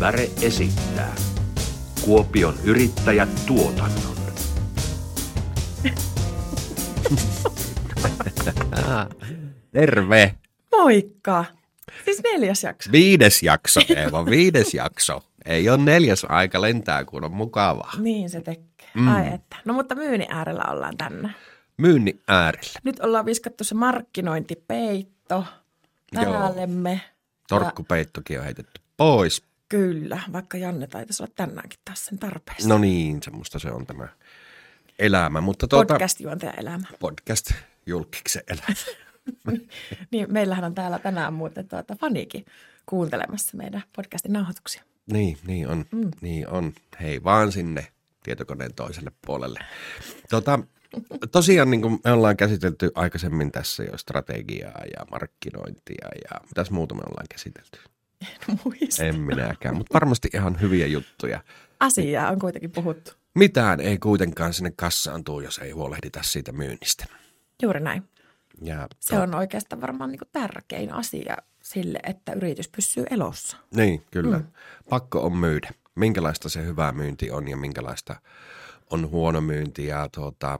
Väre esittää Kuopion yrittäjät tuotannon. Terve! Moikka! Siis neljäs jakso. Viides jakso, Eeva, viides jakso. Ei ole neljäs aika lentää, kun on mukavaa. Niin se tekee. Mm. Ai että. No mutta myynnin äärellä ollaan tänne. Myynnin äärellä. Nyt ollaan viskattu se markkinointipeitto päällemme. Torkkupeittokin on heitetty pois. Kyllä, vaikka Janne taitaisi olla tänäänkin taas sen tarpeessa. No niin, semmoista se on tämä elämä. Mutta tuota, Podcast-juontaja elämä. Podcast julkiksen elämä. niin, meillähän on täällä tänään muuten tuota fanikin kuuntelemassa meidän podcastin nauhoituksia. Niin, niin on. Mm. Niin on. Hei vaan sinne tietokoneen toiselle puolelle. Tota, tosiaan niin kuin me ollaan käsitelty aikaisemmin tässä jo strategiaa ja markkinointia ja mitäs muuta me ollaan käsitelty? En muista. En minäkään, mutta varmasti ihan hyviä juttuja. Asiaa on kuitenkin puhuttu. Mitään ei kuitenkaan sinne kassaan tuu, jos ei huolehdita siitä myynnistä. Juuri näin. Ja Se on oikeastaan varmaan niin tärkein asia sille, että yritys pysyy elossa. Niin, kyllä. Mm. Pakko on myydä. Minkälaista se hyvä myynti on ja minkälaista on huono myynti ja tuota,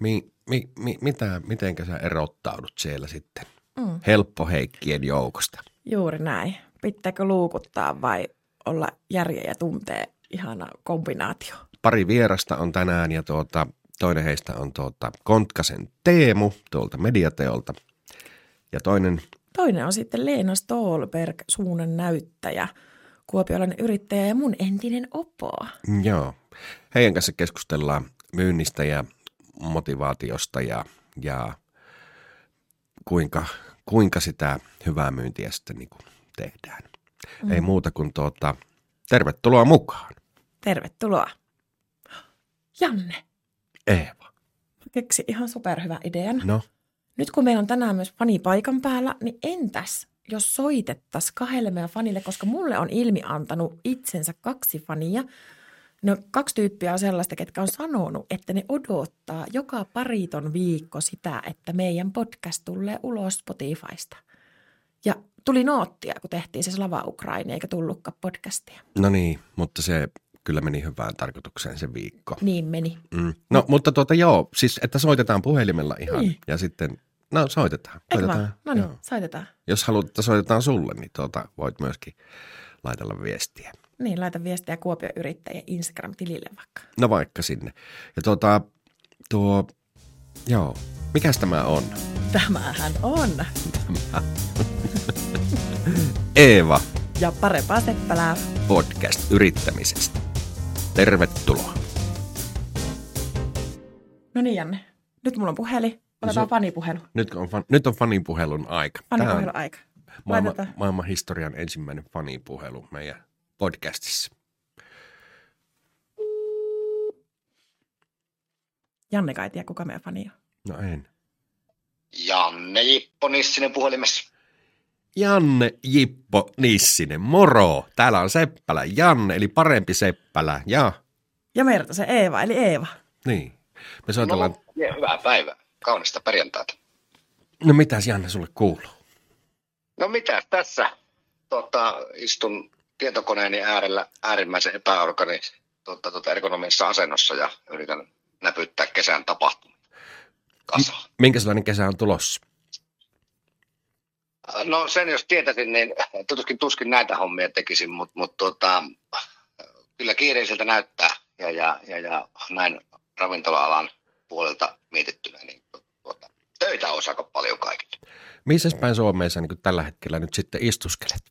mi, mi, mi, mitä, mitenkä sä erottaudut siellä sitten mm. helppoheikkien joukosta? Juuri näin. Pitääkö luukuttaa vai olla järjen ja tuntee ihana kombinaatio? Pari vierasta on tänään ja tuota, toinen heistä on tuota Kontkasen Teemu tuolta Mediateolta ja toinen Toinen on sitten Leena Stolberg, suunnan näyttäjä, kuopiolainen yrittäjä ja mun entinen opo. Joo. Heidän kanssa keskustellaan myynnistä ja motivaatiosta ja, ja kuinka, kuinka sitä hyvää myyntiä sitten niin kuin tehdään. Mm. Ei muuta kuin tuota, tervetuloa mukaan. Tervetuloa. Janne, Eeva. mä keksin ihan superhyvän idean. No, Nyt kun meillä on tänään myös fani paikan päällä, niin entäs jos soitettaisiin kahdelle meidän fanille, koska mulle on ilmi antanut itsensä kaksi fania. No kaksi tyyppiä on sellaista, ketkä on sanonut, että ne odottaa joka pariton viikko sitä, että meidän podcast tulee ulos Spotifysta. Ja tuli noottia, kun tehtiin se Slava Ukraini, eikä tullutkaan podcastia. no niin, mutta se kyllä meni hyvään tarkoitukseen se viikko. Niin meni. Mm. No, mutta tuota joo, siis että soitetaan puhelimella ihan Niin. ja sitten, no soitetaan. Eikö soitetaan. No niin, joo. soitetaan. Jos haluat, että soitetaan sulle, niin tuota, voit myöskin laitella viestiä. Niin, laita viestiä Kuopion yrittäjien Instagram-tilille vaikka. No vaikka sinne. Ja tuota, tuo, joo, mikäs tämä on? Tämähän on. Eeva Ja parempaa seppälää. podcast yrittämisestä. Tervetuloa. No niin, Janne. Nyt mulla on puhelin. Otetaan Se- fanipuhelu. Nyt on, fan, nyt on fanipuhelun aika. Fanipuhelun on aika. Laitetaan. maailman historian ensimmäinen fanipuhelu meidän podcastissa. Janne kai tiedä, kuka meidän fani on. No en. Janne Jippo Nissinen puhelimessa. Janne Jippo Nissinen, moro! Täällä on Seppälä Janne, eli parempi Seppälä. Ja, Ja Merta se Eeva, eli Eeva. niin. Me soitellaan, No, ja hyvää päivää. Kaunista perjantaita. no mitäs Janne sulle kuuluu? No mitä tässä? Tota, istun tietokoneeni äärellä äärimmäisen epäorgani tota, tota, ergonomisessa asennossa ja yritän näpyttää kesän tapahtumia kasaan. Minkä sellainen kesä on tulossa? No sen jos tietäisin, niin tuskin, tuskin näitä hommia tekisin, mutta mut, tota, kyllä kiireiseltä näyttää ja, ja, ja, ja näin ravintola-alan puolelta mietittynä, niin tuota, töitä olisi aika paljon kaikille. Missä päin Suomessa niin tällä hetkellä nyt sitten istuskelet?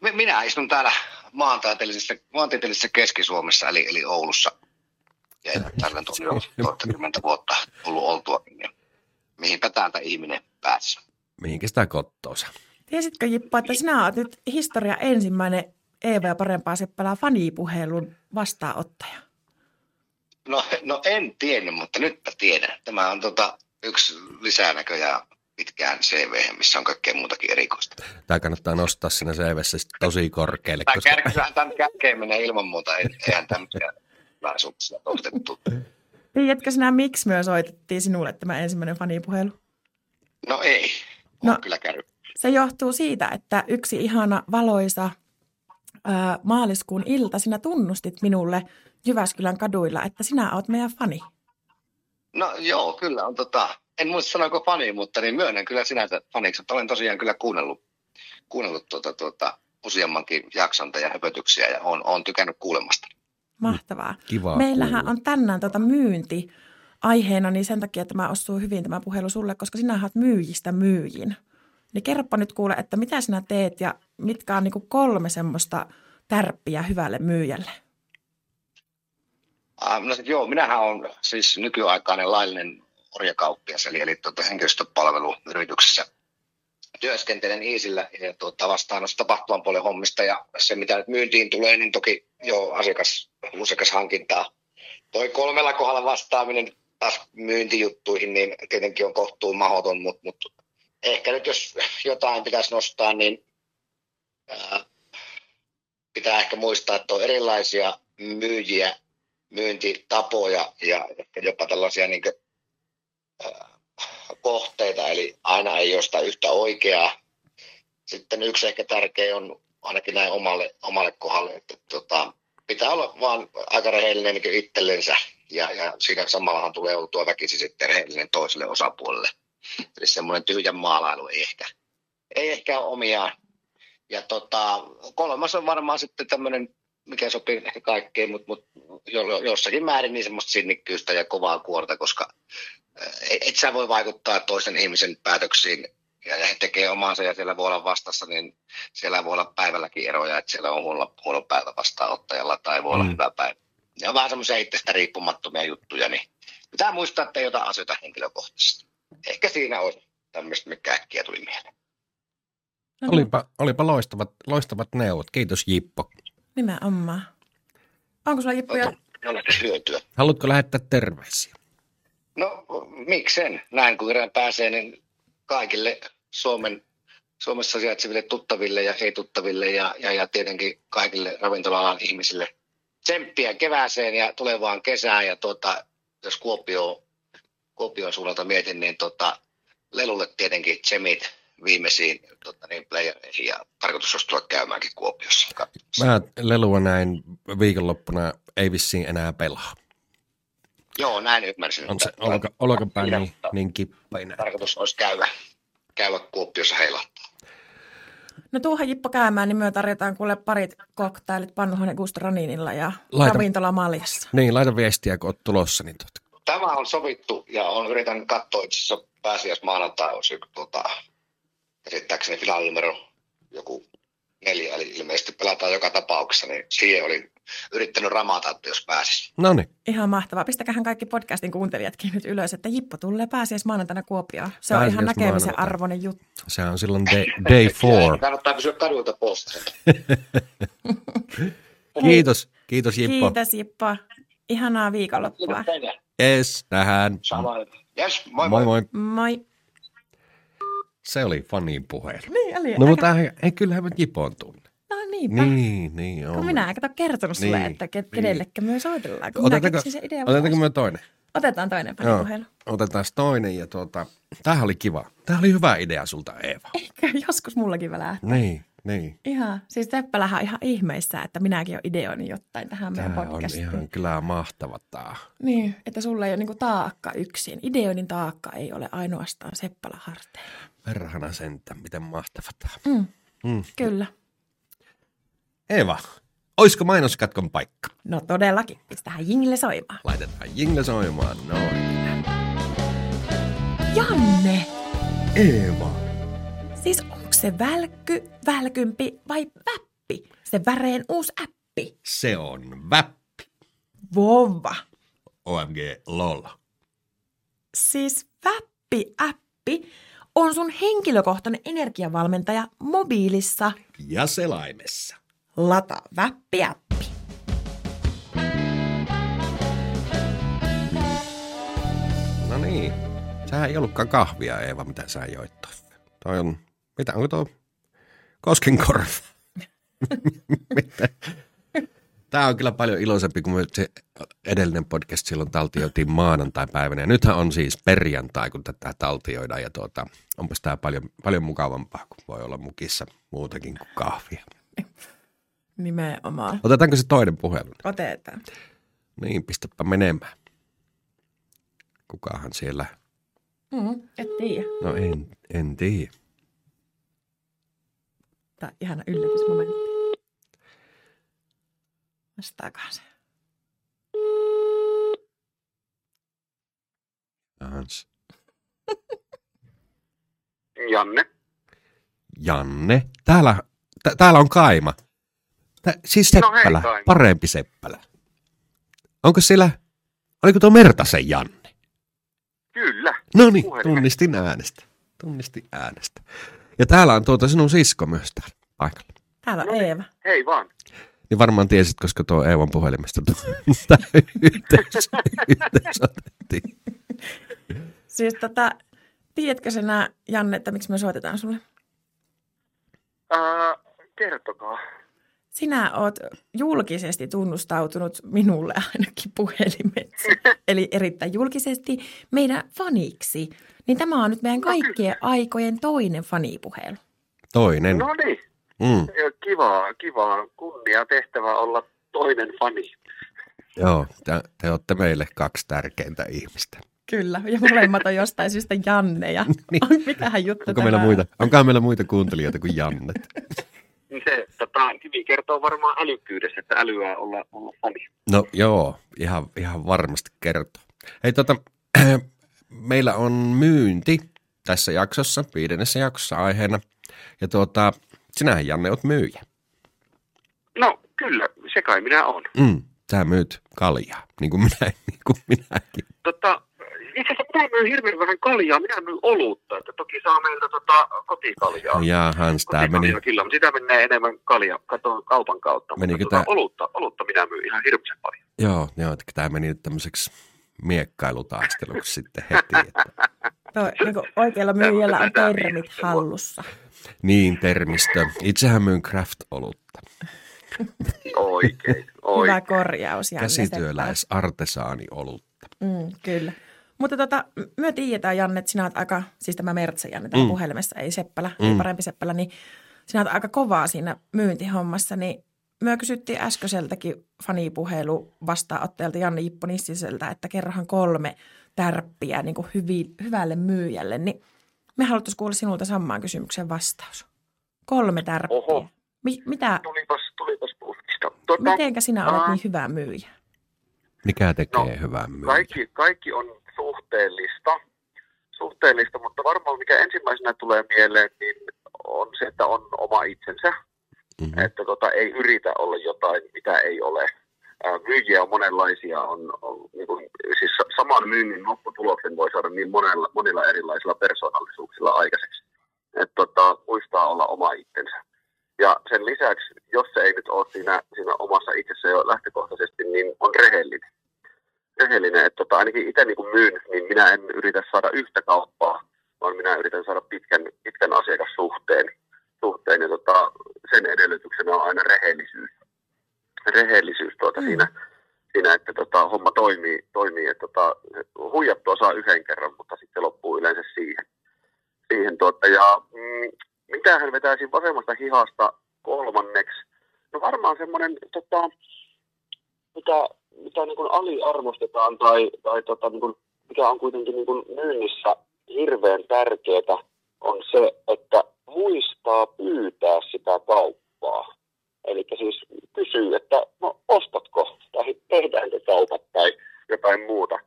Mi- Minä istun täällä maantieteellisessä, maantieteellisessä Keski-Suomessa, eli, eli Oulussa. Ja täällä on jo toistakymmentä vuotta ollut oltua, niin mihinpä täältä ihminen pääsi. Mihinkä sitä kottoosa? Tiesitkö Jippo, että sinä olet nyt historia ensimmäinen Eeva ja parempaa seppälää fanipuhelun vastaanottaja? No, no en tiennyt, mutta nytpä tiedän. Tämä on tota, yksi lisänäköjä pitkään CV, missä on kaikkea muutakin erikoista. Tämä kannattaa nostaa siinä CVssä sitten tosi korkealle. Tämä Koska... kärkeen menee ilman muuta, ei- eihän tämmöisiä laisuuksia ostettu. Tiedätkö sinä, miksi me soitettiin sinulle tämä ensimmäinen fanipuhelu? No ei, No. kyllä käy. Se johtuu siitä, että yksi ihana valoisa ää, maaliskuun ilta sinä tunnustit minulle Jyväskylän kaduilla, että sinä oot meidän fani. No joo, kyllä on tota, en muista sanoiko fani, mutta niin myönnän kyllä sinänsä faniksi, että olen tosiaan kyllä kuunnellut, kuunnellut tuota, tuota, useammankin jakson ja höpötyksiä ja on, on tykännyt kuulemasta. Mahtavaa. Kiva Meillähän kuulla. on tänään tuota myynti aiheena, niin sen takia tämä osuu hyvin tämä puhelu sulle, koska sinä olet myyjistä myyjin. Niin kerropa nyt kuule, että mitä sinä teet ja mitkä on niin kuin kolme semmoista tärppiä hyvälle myyjälle. Uh, no joo, minähän olen siis nykyaikainen laillinen orjakauppias, eli, eli tuota, henkilöstöpalveluyrityksessä työskentelen Iisillä ja tuota, vastaan noista tapahtuman puolen hommista ja se mitä nyt myyntiin tulee, niin toki jo asiakas, asiakashankintaa. Toi kolmella kohdalla vastaaminen taas myyntijuttuihin, niin tietenkin on kohtuun mahdoton, mutta, mutta ehkä nyt jos jotain pitäisi nostaa, niin ää, pitää ehkä muistaa, että on erilaisia myyjiä, myyntitapoja ja jopa tällaisia niin kuin, ää, kohteita, eli aina ei jostain yhtä oikeaa. Sitten yksi ehkä tärkeä on ainakin näin omalle, omalle kohdalle, että tota, pitää olla vaan aika rehellinen niin itsellensä ja, ja siinä samallahan tulee oltua väkisin sitten rehellinen toiselle osapuolelle. Eli semmoinen tyhjän maalailu ei ehkä, ei ehkä ole omiaan. Ja tota, kolmas on varmaan sitten tämmöinen, mikä sopii ehkä kaikkeen, mutta, mutta jossakin määrin niin semmoista sinnikkyystä ja kovaa kuorta, koska et sä voi vaikuttaa toisen ihmisen päätöksiin ja he tekee omansa ja siellä voi olla vastassa, niin siellä voi olla päivälläkin eroja, että siellä on huono, huono päivä vastaanottajalla tai voi olla mm. hyvä päivä. Ne on vähän semmoisia itsestä riippumattomia juttuja, niin pitää muistaa, että ei ota asioita henkilökohtaisesti. Ehkä siinä on tämmöistä, mikä äkkiä tuli mieleen. No, Olipa, olipa loistavat, loistavat neuvot. Kiitos Jippo. Nimenomaan. Onko sulla hyötyä. Haluatko lähettää terveisiä? No miksen, näin kun kerran pääsee, niin kaikille Suomen, Suomessa sijaitseville tuttaville ja ei-tuttaville ja, ja, ja tietenkin kaikille ravintola-alan ihmisille tsemppiä kevääseen ja tulevaan kesään. Ja tuota, jos Kuopio, Kuopion suunnalta mietin, niin tuota, Lelulle tietenkin tsemit viimeisiin tota, niin playereihin ja tarkoitus olisi tulla käymäänkin Kuopiossa. Mä lelua näin viikonloppuna ei vissiin enää pelaa. Joo, näin ymmärsin. On se olka, olkapää niin, niin kippainen. Tarkoitus olisi käydä, käydä Kuopiossa heilahtaa. No tuohon Jippo käymään, niin me tarjotaan kuule parit koktailit Pannuhanen Gustraninilla ja Laita- ravintola Maljassa. Niin, laita viestiä, kun oot tulossa. Niin tuota. Tämä on sovittu ja on yritän katsoa itse asiassa pääsiäis maanantai olisi tota, käsittääkseni joku neljä, eli ilmeisesti pelataan joka tapauksessa, niin siihen oli yrittänyt ramata, että jos pääsis. No niin, Ihan mahtavaa. Pistäkähän kaikki podcastin kuuntelijatkin nyt ylös, että Jippo tulee pääsiäis maanantaina Kuopioon. Se on ihan näkemisen arvoinen juttu. se on silloin day, day four. Kannattaa pysyä kadulta pois. Kiitos, kiitos Jippo. Kiitos Jippo. Ihanaa viikonloppua. Yes, nähdään. Samoin. Yes, moi Moi moi. moi. Moi. Se oli fanin puhelu. Niin oli. No Aika- mutta ei, ei kyllähän mä Jipon tunne. Niinpä. Niin, niin on. Kun minä en kertonut sulle, Niin, että ke- niin. kenellekä me soitellaan. Kun Otetaanko, sen idean. otetaanko me toinen? Otetaan toinen puhelu. otetaan toinen ja tuota, tämähän oli kiva. Tämä oli hyvä idea sulta Eeva. Eikö joskus mullakin välähtää? Niin, niin. Ihan. Siis Teppälähän on ihan ihmeissä, että minäkin olen ideoinut jotain tähän meidän Tämä on podcastiin. ihan kyllä mahtava tämä. Niin, että sulla ei ole niinku taakka yksin. Ideoinnin taakka ei ole ainoastaan Seppälä harteilla. Perhana sentä, miten mahtava tämä. Mm, Mm. kyllä. Eeva, olisiko mainoskatkon paikka? No todellakin. Pistähän jingille soimaan. Laitetaan jingle soimaan. Noin. Janne! Eeva. Siis onko se välkky, välkympi vai väppi? Se väreen uusi appi. Se on väppi. Vova. OMG lol. Siis väppi-appi on sun henkilökohtainen energiavalmentaja mobiilissa. Ja selaimessa. Lata väppi-appi. No niin. Sehän ei ollutkaan kahvia, Eeva, mitä sä joit. Toi on, mitä, onko tuo koskenkorva? Tämä on kyllä paljon iloisempi kuin se edellinen podcast silloin taltioitiin maanantai-päivänä. Ja nythän on siis perjantai, kun tätä taltioidaan. Ja tuota, onpas tämä paljon, paljon mukavampaa, kun voi olla mukissa muutakin kuin kahvia. Nimenomaan. Otetaanko se toinen puhelu? Otetaan. Niin, pistäpä menemään. Kukahan siellä? Mm, et tiedä. No en, en tiedä. Tämä on ihana yllätysmomentti. Vastaakaan se. Hans. Janne. Janne. Täällä, tä, täällä on Kaima. Tä, siis No hei, Seppälä, parempi Seppälä. Onko siellä, oliko tuo Mertasen Janne? Kyllä. No niin, tunnistin äänestä. Tunnistin äänestä. Ja täällä on tuota sinun sisko myös täällä paikalla. Täällä on No niin. Eeva. Hei vaan. Niin varmaan tiesit, koska tuo Eevan puhelimesta tämä yhteys, yhteys otettiin. Siis tota, tiedätkö sinä, Janne, että miksi me soitetaan sulle? Ää, kertokaa. Sinä oot julkisesti tunnustautunut minulle ainakin puhelimetsi, eli erittäin julkisesti meidän faniksi. Niin tämä on nyt meidän kaikkien aikojen toinen fanipuhelu. Toinen. No niin. Mm, Ja Kivaa, kivaa. Kunnia tehtävä olla toinen fani. joo, te, te olette meille kaksi tärkeintä ihmistä. Kyllä, ja molemmat on jostain syystä Janne, ja Niin. mikähän juttu Onko meillä on? muita, onkohan meillä muita kuuntelijoita kuin Jannet? Niin Se tota, nimi kertoo varmaan älykkyydessä, että älyä olla, olla fani. No joo, ihan, ihan varmasti kertoo. Hei tota, meillä on myynti tässä jaksossa, viidennessä jaksossa aiheena. Ja tuota, sinähän Janne oot myyjä. No kyllä, se kai minä on. Mm, sä myyt kaljaa, niin kuin minä, niin kuin minäkin. Tota, itse asiassa minä myyn hirveän vähän kaljaa, minä myyn olutta, että toki saa meiltä tota, kotikaljaa. Ja Hans, tää meni, Kyllä, mutta sitä menee enemmän kalja, kato, kaupan kautta. Menikö mutta tää- tota, olutta, olutta minä myyn ihan hirveän paljon. joo, joo, tämä meni nyt tämmöiseksi miekkailutaisteluksi sitten heti. Että, Toi, niin kuin oikealla myyjällä on termit hallussa. niin, termistö. Itsehän myyn craft-olutta. Oikein, Hyvä oikein. korjaus, Janne. Käsityöläis artesaani-olutta. Mm, kyllä. Mutta tota, me tiedetään, Janne, että sinä olet aika, siis tämä Mertsa Janne täällä Mm. puhelimessa, ei Seppälä, Mm. ei parempi Seppälä, niin sinä olet aika kovaa siinä myyntihommassa, niin me kysyttiin äskeiseltäkin fanipuhelu vastaanottajalta Janne Jippo Nissiseltä, että kerrohan kolme tärppiä niin kuin hyvi, hyvälle myyjälle, niin me haluttaisiin kuulla sinulta samaan kysymykseen vastaus. Kolme tärppiä. Oho. Mi- mitä, Tulipas, tulipas puskista. Tota, mitenkä sinä olet aa. niin hyvä myyjä? Mikä tekee No, hyvän myyjän? kaikki, kaikki on suhteellista, suhteellista, mutta varmaan mikä ensimmäisenä tulee mieleen, niin on se, että on oma itsensä. Mhm. että tota, ei yritä olla jotain, mitä ei ole. Myyjiä on monenlaisia, on, on niin kuin, siis sa- saman myynnin lopputuloksen voi saada niin monella, monilla erilaisilla persoonallisuuksilla aikaiseksi. Että tota, muistaa olla oma itsensä. Ja sen lisäksi, jos se ei nyt ole siinä, siinä omassa itsessä jo lähtökohtaisesti, niin on rehellinen. Rehellinen, että tota, ainakin itse niin kuin myyn, niin minä en yritä saada yhtä kauppaa, vaan minä yritän saada pitkän, pitkän asiakassuhteen suhteen, ja tota, sen edellytyksenä on aina rehellisyys. Rehellisyys tuota Mm. siinä, siinä, että tota, homma toimii, toimii että tota, huijattua saa yhden kerran, mutta sitten loppuu yleensä siihen. siihen tuota, ja mm, mitähän vetäisin vasemmasta hihasta kolmanneksi? No varmaan semmoinen, tota, mitä, mitä niin kuin aliarvostetaan tai, tai tota, niin kuin, mikä on kuitenkin niin kuin myynnissä hirveän tärkeää, on se, että muistaa pyytää sitä kauppaa. Eli siis kysyy, että no ostatko tai tehdäänkö kaupat tai jotain muuta.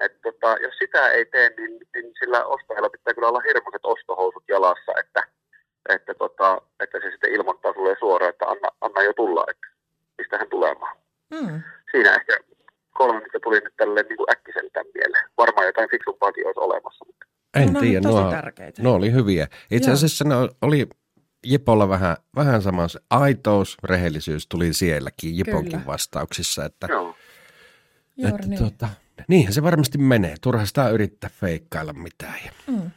Et tota, jos sitä ei tee, niin, niin sillä ostajalla pitää kyllä olla hirmuiset ostohousut jalassa, että, että, tota, että se sitten ilmoittaa sulle suoraan, että anna, anna jo tulla, että mistä hän tulemaan. Mm. Siinä ehkä kolme, mitkä tuli nyt tälleen niin kuin äkkiseltään mieleen. Varmaan jotain fiksumpaakin olisi olemassa, mutta En No, tiedä, tärkeitä. nuo oli hyviä. Itse asiassa ne oli Jipolla vähän, vähän sama se aitous, rehellisyys tuli sielläkin Jiponkin Kyllä. vastauksissa, että, joo. Että niin. tuota, niinhän se varmasti menee. Turha sitä yrittää feikkailla mitään. Ja, Mm.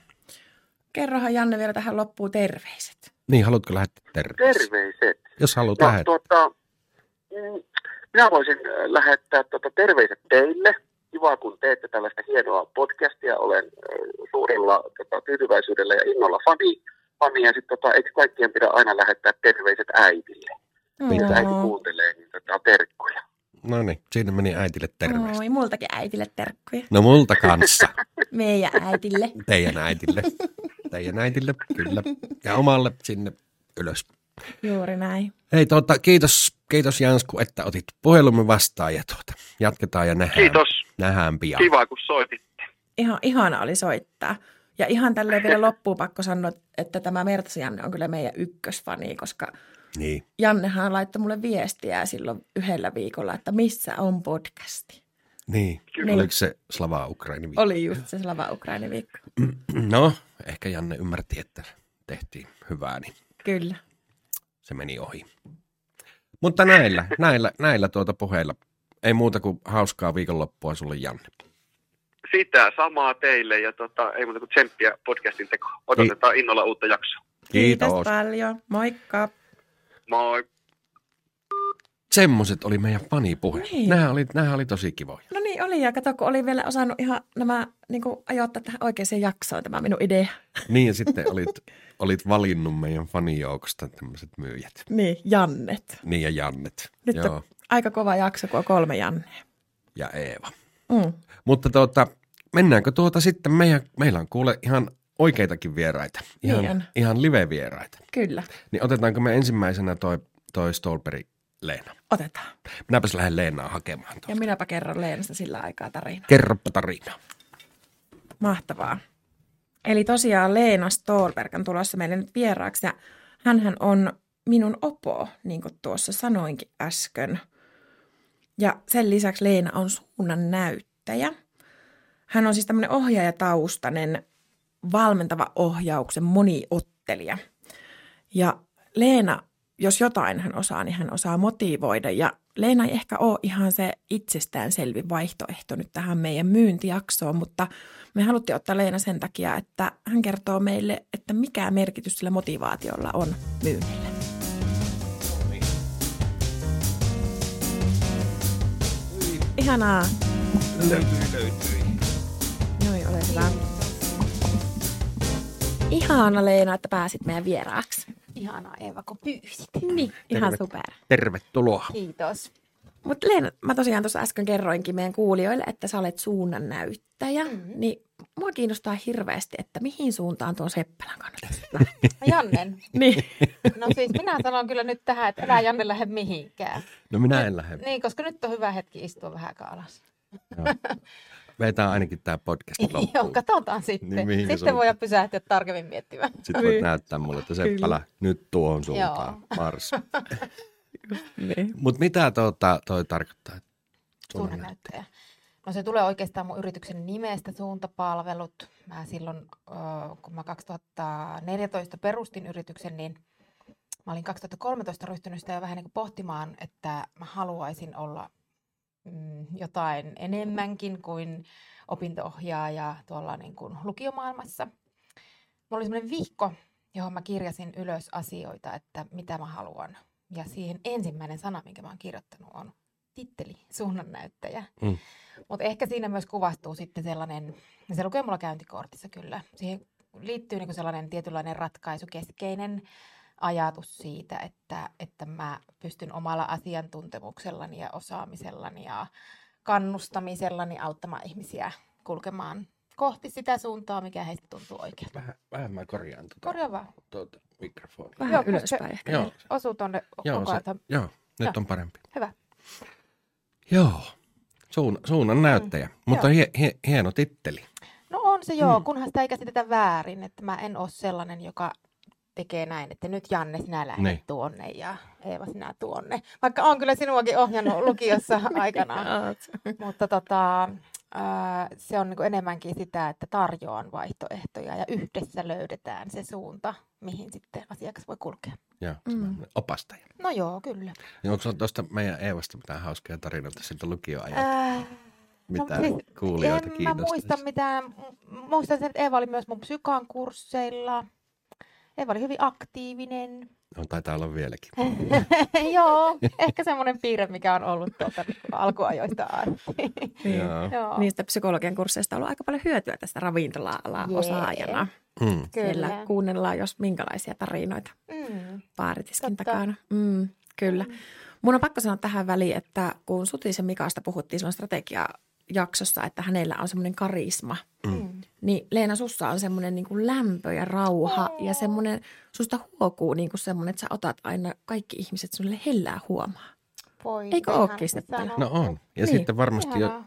Kerrohan Janne vielä tähän loppuun terveiset. niin, haluatko lähettää terveisiä? Terveiset. Jos haluat No, lähettää. tuota, mm, minä voisin äh, lähettää tuota, terveiset teille. Kiva, kun teette tällaista hienoa podcastia. Olen äh, suurella tota, tyytyväisyydellä ja innolla fani. fani ja sitten tota, eikö kaikkien pidä aina lähettää terveiset äidille? Mitä äiti Oo. kuuntelee, niin tota, terkkuja. No niin, siinä meni äitille terveys. Oi, multakin äitille terkkuja. No multa kanssa. Meidän äitille. Teidän äitille. Teidän äitille, kyllä. Ja omalle sinne ylös. Juuri näin. Hei tuota, kiitos, kiitos Jansku, että otit puhelumme vastaan ja tuota, jatketaan ja nähdään, Kiitos. nähdään pian. Kiva, kun soitit. Ihan, ihana oli soittaa. Ja ihan tälleen vielä loppuun pakko sanoa, että tämä Mertas Janne on kyllä meidän ykkösfani, koska Niin, Jannehan laittoi mulle viestiä silloin yhdellä viikolla, että missä on podcasti. niin. Kyllä. Oliko se Slava Ukraini viikko? Oli just se Slava Ukraini viikko. No, ehkä Janne ymmärti, että tehtiin hyvää, niin Kyllä. se meni ohi. Mutta näillä, näillä, näillä tuota puheilla ei muuta kuin hauskaa viikonloppua sulle Janne. Sitä samaa teille ja tota, ei muuta kuin tsemppiä podcastin teko. Odotetaan innolla uutta jaksoa. Kiitos. paljon. Moikka. Moi. Semmoiset oli meidän fanipuheet. Niin. Nämä oli, nämä oli tosi kivoja. No niin oli, ja kato, kun oli vielä osannut ihan nämä niin kuin ajoittaa tähän oikeaan jaksoon tämä minun idea. Niin ja sitten olit, olit valinnut meidän fanijoukosta tämmöiset myyjät. Niin, Jannet. Niin ja Jannet. Nyt Joo. on aika kova jakso, kun on kolme Jannea. Ja Eeva. Mm. Mutta tuota, mennäänkö tuota sitten meidän, meillä on kuule ihan oikeitakin vieraita. Ihan, Niin ihan live-vieraita. Kyllä, Niin otetaanko me ensimmäisenä toi, toi Stolperi Leena? otetaan. Minäpäs lähden Leenaa hakemaan Ja tuolta. minäpä kerron Leenasta sillä aikaa tarinaa. Kerropa tarina. Mahtavaa. Eli tosiaan Leena Stolberg on tulossa meille nyt vieraaksi ja hänhän on minun opo, niin kuin tuossa sanoinkin äsken. Ja sen lisäksi Leena on suunnan näyttäjä. Hän on siis tämmöinen ohjaajataustainen, valmentava ohjauksen moniottelija. Ja Leena, jos jotain hän osaa, niin hän osaa motivoida. Ja Leena ei ehkä ole ihan se itsestäänselvin vaihtoehto nyt tähän meidän myyntijaksoon, mutta me haluttiin ottaa Leena sen takia, että hän kertoo meille, että mikä merkitys sillä motivaatiolla on myynnille. Ihanaa. Löytyi, löytyi. Noin, ole hyvä. Ihana Leena, että pääsit meidän vieraaksi. Ihanaa Eeva, kun pyysit. Niin, ihan Terve. super. Tervetuloa. Kiitos. Mutta Leena, mä tosiaan tuossa äsken kerroinkin meidän kuulijoille, että sä olet suunnan näyttäjä. Mm-hmm. Niin mua kiinnostaa hirveästi, että mihin suuntaan tuon Seppälän kannattaisi lähteä. Jannen. niin. No siis minä sanon kyllä nyt tähän, että älä Janne lähde mihinkään. No minä en lähde. Niin, koska nyt on hyvä hetki istua vähän alas. Vetää ainakin tämä podcast Joo, loppuun. katsotaan sitten. Niin, sitten suuntaan? voidaan pysähtyä tarkemmin miettimään. Sitten voit näyttää mulle, että Seppälä nyt tuohon suuntaan. Joo. Mars. niin. Mutta mitä tuota, toi tarkoittaa? Suunnannäyttäjä. No se tulee oikeastaan mun yrityksen nimestä Suuntapalvelut. Mä silloin, kun mä 2014 perustin yrityksen, niin mä olin 2013 ryhtynyt sitä jo vähän niin kuin pohtimaan, että mä haluaisin olla mm, jotain enemmänkin kuin opinto-ohjaaja tuolla niin kuin lukiomaailmassa. Mulla oli semmoinen vihko, johon mä kirjasin ylös asioita, että mitä mä haluan. Ja siihen ensimmäinen sana, minkä mä oon kirjoittanut, on titteli, suunnannäyttäjä. Mm. Mutta ehkä siinä myös kuvastuu sitten sellainen, se lukee mulla käyntikortissa kyllä, siihen liittyy niinku sellainen tietynlainen ratkaisukeskeinen ajatus siitä, että, että mä pystyn omalla asiantuntemuksellani ja osaamisellani ja kannustamisellani auttamaan ihmisiä kulkemaan kohti sitä suuntaa, mikä heistä tuntuu oikealta. Vähän, vähän mä korjaan tuota, Korjaa vaan. tuota mikrofonia. Vähän Joo, ylöspäin ehkä. Joo, Osuu tuonne joo, koko se, ajan. joo, nyt Joo. on parempi. Hyvä. Joo, Suun, suunnan näyttäjä, mutta joo. hie, hie, hieno titteli. No on se joo, Mm. kunhan sitä ei käsitetä väärin, että mä en ole sellainen, joka tekee näin, että nyt Janne sinä lähdet Niin. tuonne ja Eeva sinä tuonne. Vaikka on kyllä sinuakin ohjannut lukiossa aikanaan. Mutta tota, ää, se on niinku enemmänkin sitä, että tarjoan vaihtoehtoja ja yhdessä löydetään se suunta, mihin sitten asiakas voi kulkea. Joo, Mm. opastaja. No joo, kyllä. Niin onko tuosta meidän Eevasta mitään hauskaa tarinoita siltä lukioajalta? Ää, Mitä siis kuulijoita en mä muista mitään. Muistan sen, että Eeva oli myös mun psykan kursseilla. Eeva oli hyvin aktiivinen. No, taitaa olla vieläkin. Joo, ehkä semmoinen piirre, mikä on ollut tuolta alkuajoista. Niin. Joo. Joo, Niistä psykologian kursseista on ollut aika paljon hyötyä tästä ravintola-alan Jee. osaajana. Mm. Siellä kyllä. kuunnellaan jos minkälaisia tarinoita Mm. baaritiskin Totta. takana. Mm, Kyllä. Mun on pakko sanoa tähän väliin, että kun Sutisen Mikasta puhuttiin silloin strategiajaksossa, että hänellä on semmoinen karisma, Mm. Niin Leena, sussa on semmoinen niin kuin lämpö ja rauha ja semmoinen, susta huokuu niin kuin semmoinen, että sä otat aina kaikki ihmiset sulle hellää huomaa. Voi, Eikö sitten? sanottu. No on. Ja Niin. sitten varmasti, jo,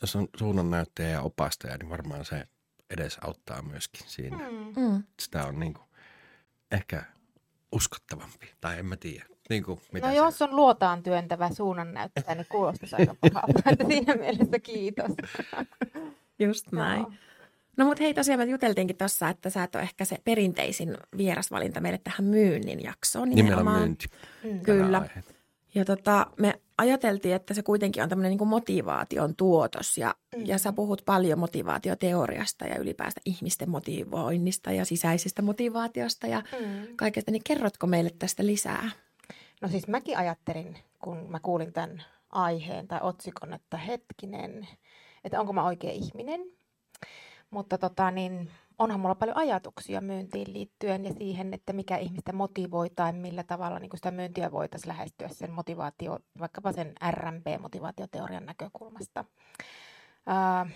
jos on suunnannäyttäjä ja opastaja, niin varmaan se edes auttaa myöskin siinä. Mm. Mm. Sitä on niin kuin ehkä uskottavampi, tai en mä tiedä. Niin kuin, mitä No se- jos on luotaan työntävä suunnannäyttäjä, niin kuulostaisi aika pahalta. Että siinä mielessä kiitos. Just näin. Joo. No mutta hei tosiaan me juteltiinkin tuossa, että sä et ole ehkä se perinteisin vierasvalinta meille tähän myynnin jaksoon. Nimenomaan. myynti. Mm. Kyllä. Ja tota, me ajateltiin, että se kuitenkin on tämmöinen niin motivaation tuotos ja, Mm. ja sä puhut paljon motivaatioteoriasta ja ylipäästä ihmisten motivoinnista ja sisäisestä motivaatiosta ja Mm. kaikesta. Niin kerrotko meille tästä lisää? No siis mäkin ajattelin, kun mä kuulin tämän aiheen tai otsikon, että hetkinen, että onko mä oikea ihminen. Mutta tota, niin, onhan mulla paljon ajatuksia myyntiin liittyen ja siihen, että mikä ihmistä motivoi tai millä tavalla niin sitä myyntiä voitaisiin lähestyä sen motivaatio, vaikkapa sen RMP-motivaatioteorian näkökulmasta. Ää,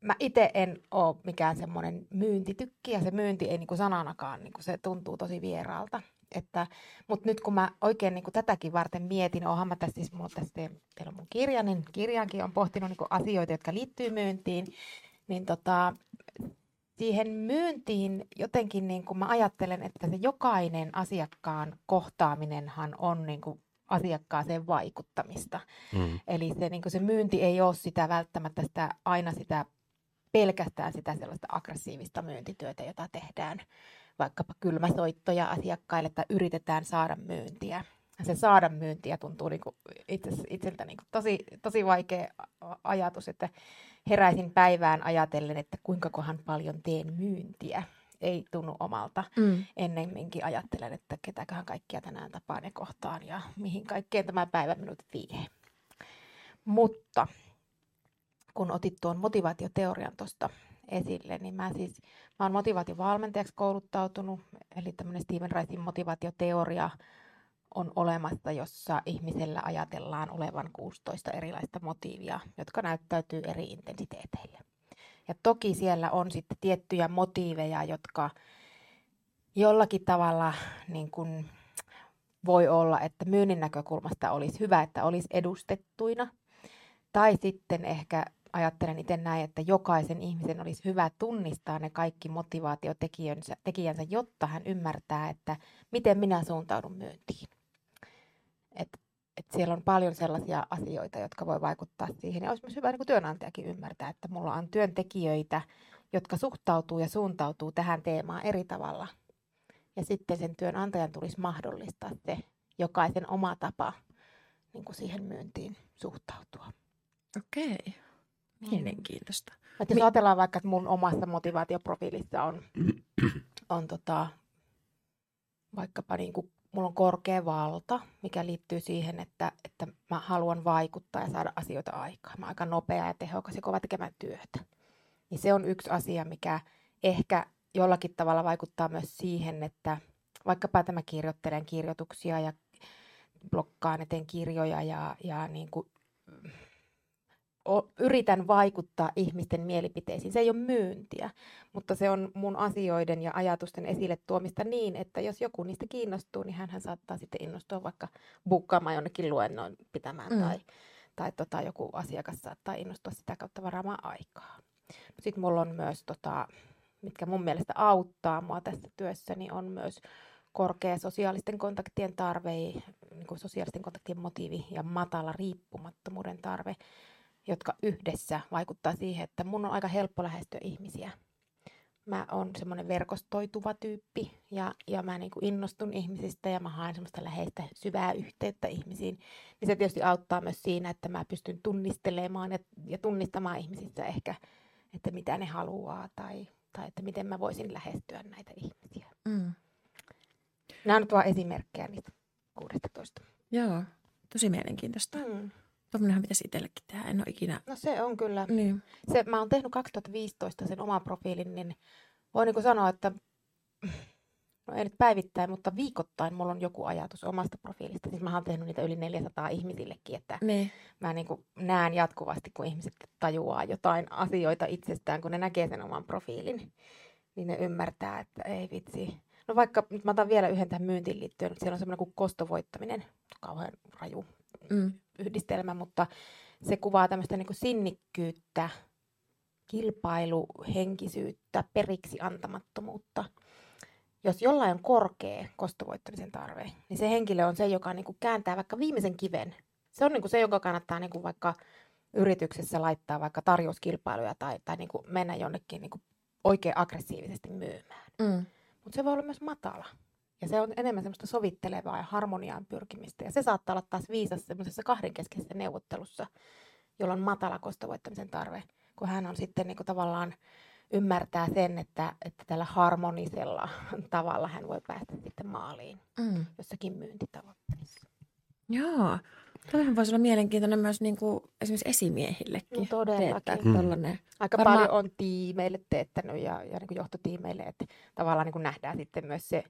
mä itse en ole mikään semmoinen myyntitykki ja se myynti ei niinku sananakaan, niinku se tuntuu tosi vieraalta. Että, mutta nyt kun mä oikein niinku tätäkin varten mietin, onhan mä tässä siis, mulla tässä te- teillä on mun kirja, niin kirjaankin on pohtinut niinku asioita, jotka liittyy myyntiin, niin tota, siihen myyntiin jotenkin niin kuin mä ajattelen, että se jokainen asiakkaan kohtaaminenhan on niin kuin asiakkaaseen vaikuttamista. Mm. Eli se, niin se myynti ei ole sitä välttämättä sitä, aina sitä pelkästään sitä sellaista aggressiivista myyntityötä, jota tehdään vaikkapa kylmäsoittoja asiakkaille tai yritetään saada myyntiä. Se saada myyntiä tuntuu niin kuin itse, itseltä niin kuin tosi, tosi vaikea ajatus, että heräisin päivään ajatellen, että kuinka kohan paljon teen myyntiä. Ei tunnu omalta Mm. ennemminkin ajattelen, että ketäköhän kaikkia tänään tapaan ja kohtaan ja mihin kaikkeen tämä päivä minut vie. Mutta kun otit tuon motivaatioteorian tuosta esille, niin mä siis, mä oon motivaatiovalmentajaksi kouluttautunut, eli tämmöinen Steven Ricin motivaatioteoria on olemassa, jossa ihmisellä ajatellaan olevan 16 erilaista motiivia, jotka näyttäytyy eri intensiteeteillä. Ja toki siellä on sitten tiettyjä motiiveja, jotka jollakin tavalla niin kuin voi olla, että myynnin näkökulmasta olisi hyvä, että olisi edustettuina. Tai sitten ehkä ajattelen itse näin, että jokaisen ihmisen olisi hyvä tunnistaa ne kaikki motivaatiotekijänsä, tekijänsä, jotta hän ymmärtää, että miten minä suuntaudun myyntiin. Et, et siellä on paljon sellaisia asioita, jotka voi vaikuttaa siihen. Ja olisi myös hyvä niin työnantajakin ymmärtää, että mulla on työntekijöitä, jotka suhtautuu ja suuntautuu tähän teemaan eri tavalla. Ja sitten sen työnantajan tulisi mahdollistaa se jokaisen oma tapa niin kuin siihen myyntiin suhtautua. Okei. Mielenkiintoista. Et jos Mi- ajatellaan vaikka, että mun omassa motivaatioprofiilissa on, on tota, vaikkapa niin kuin, mulla on korkea valta, mikä liittyy siihen, että, että mä haluan vaikuttaa ja saada asioita aikaan. Mä oon aika nopea ja tehokas ja kova tekemään työtä. Niin se on yksi asia, mikä ehkä jollakin tavalla vaikuttaa myös siihen, että vaikkapa tämä kirjoittelen kirjoituksia ja blokkaan ja teen kirjoja ja, ja niin kuin, yritän vaikuttaa ihmisten mielipiteisiin. Se ei ole myyntiä, mutta se on mun asioiden ja ajatusten esille tuomista niin, että jos joku niistä kiinnostuu, niin hän saattaa sitten innostua vaikka bukkaamaan jonnekin luennon pitämään Mm. tai, tai tota, joku asiakas saattaa innostua sitä kautta varaamaan aikaa. Sitten mulla on myös, tota, mitkä mun mielestä auttaa mua tässä työssäni, on myös korkea sosiaalisten kontaktien tarve, niin kuin sosiaalisten kontaktien motiivi ja matala riippumattomuuden tarve, jotka yhdessä vaikuttaa siihen, että mun on aika helppo lähestyä ihmisiä. Mä oon semmoinen verkostoituva tyyppi ja, ja mä niin kuin innostun ihmisistä ja mä haen semmoista läheistä syvää yhteyttä ihmisiin. Niin se tietysti auttaa myös siinä, että mä pystyn tunnistelemaan ja, ja tunnistamaan ihmisissä ehkä, että mitä ne haluaa tai, tai että miten mä voisin lähestyä näitä ihmisiä. Mm. Nämä on nyt vain esimerkkejä niistä 16. Joo, tosi mielenkiintoista. Mm. Tuommoinenhan pitäisi itsellekin tehdä. En ole ikinä... No se on kyllä. Niin. Se, mä oon tehnyt 2015 sen oman profiilin, niin voin niin sanoa, että no ei nyt päivittäin, mutta viikoittain mulla on joku ajatus omasta profiilista. Siis mä oon tehnyt niitä yli 400 ihmisillekin, että Niin. mä niin kuin näen jatkuvasti, kun ihmiset tajuaa jotain asioita itsestään, kun ne näkee sen oman profiilin, niin ne ymmärtää, että ei vitsi. No vaikka, nyt mä otan vielä yhden tähän myyntiin liittyen, että siellä on semmoinen kuin kostovoittaminen, kauhean raju Mm. yhdistelmä, mutta se kuvaa tämmöistä niin sinnikkyyttä, kilpailuhenkisyyttä, periksi antamattomuutta. Jos jollain on korkea kostovoittamisen tarve, niin se henkilö on se, joka niin kuin kääntää vaikka viimeisen kiven. Se on niin kuin se, joka kannattaa niin kuin vaikka yrityksessä laittaa vaikka tarjouskilpailuja tai, tai niin kuin mennä jonnekin niin kuin oikein aggressiivisesti myymään. Mm. Mutta se voi olla myös matala. Ja se on enemmän semmoista sovittelevaa ja harmoniaan pyrkimistä. Ja se saattaa olla taas viisas semmoisessa kahdenkeskeisessä neuvottelussa, jolla on matala kostovoittamisen tarve. Kun hän on sitten niin kuin tavallaan ymmärtää sen, että, että tällä harmonisella tavalla hän voi päästä sitten maaliin Mm. jossakin myyntitavoitteessa. Joo. Toihan voisi olla mielenkiintoinen myös niin kuin esimerkiksi esimiehillekin. No todellakin. teettää Mm. tollanen. Aika Varmaan- paljon on tiimeille teettänyt ja, ja niin kuin johtotiimeille, että tavallaan niin kuin nähdään sitten myös se,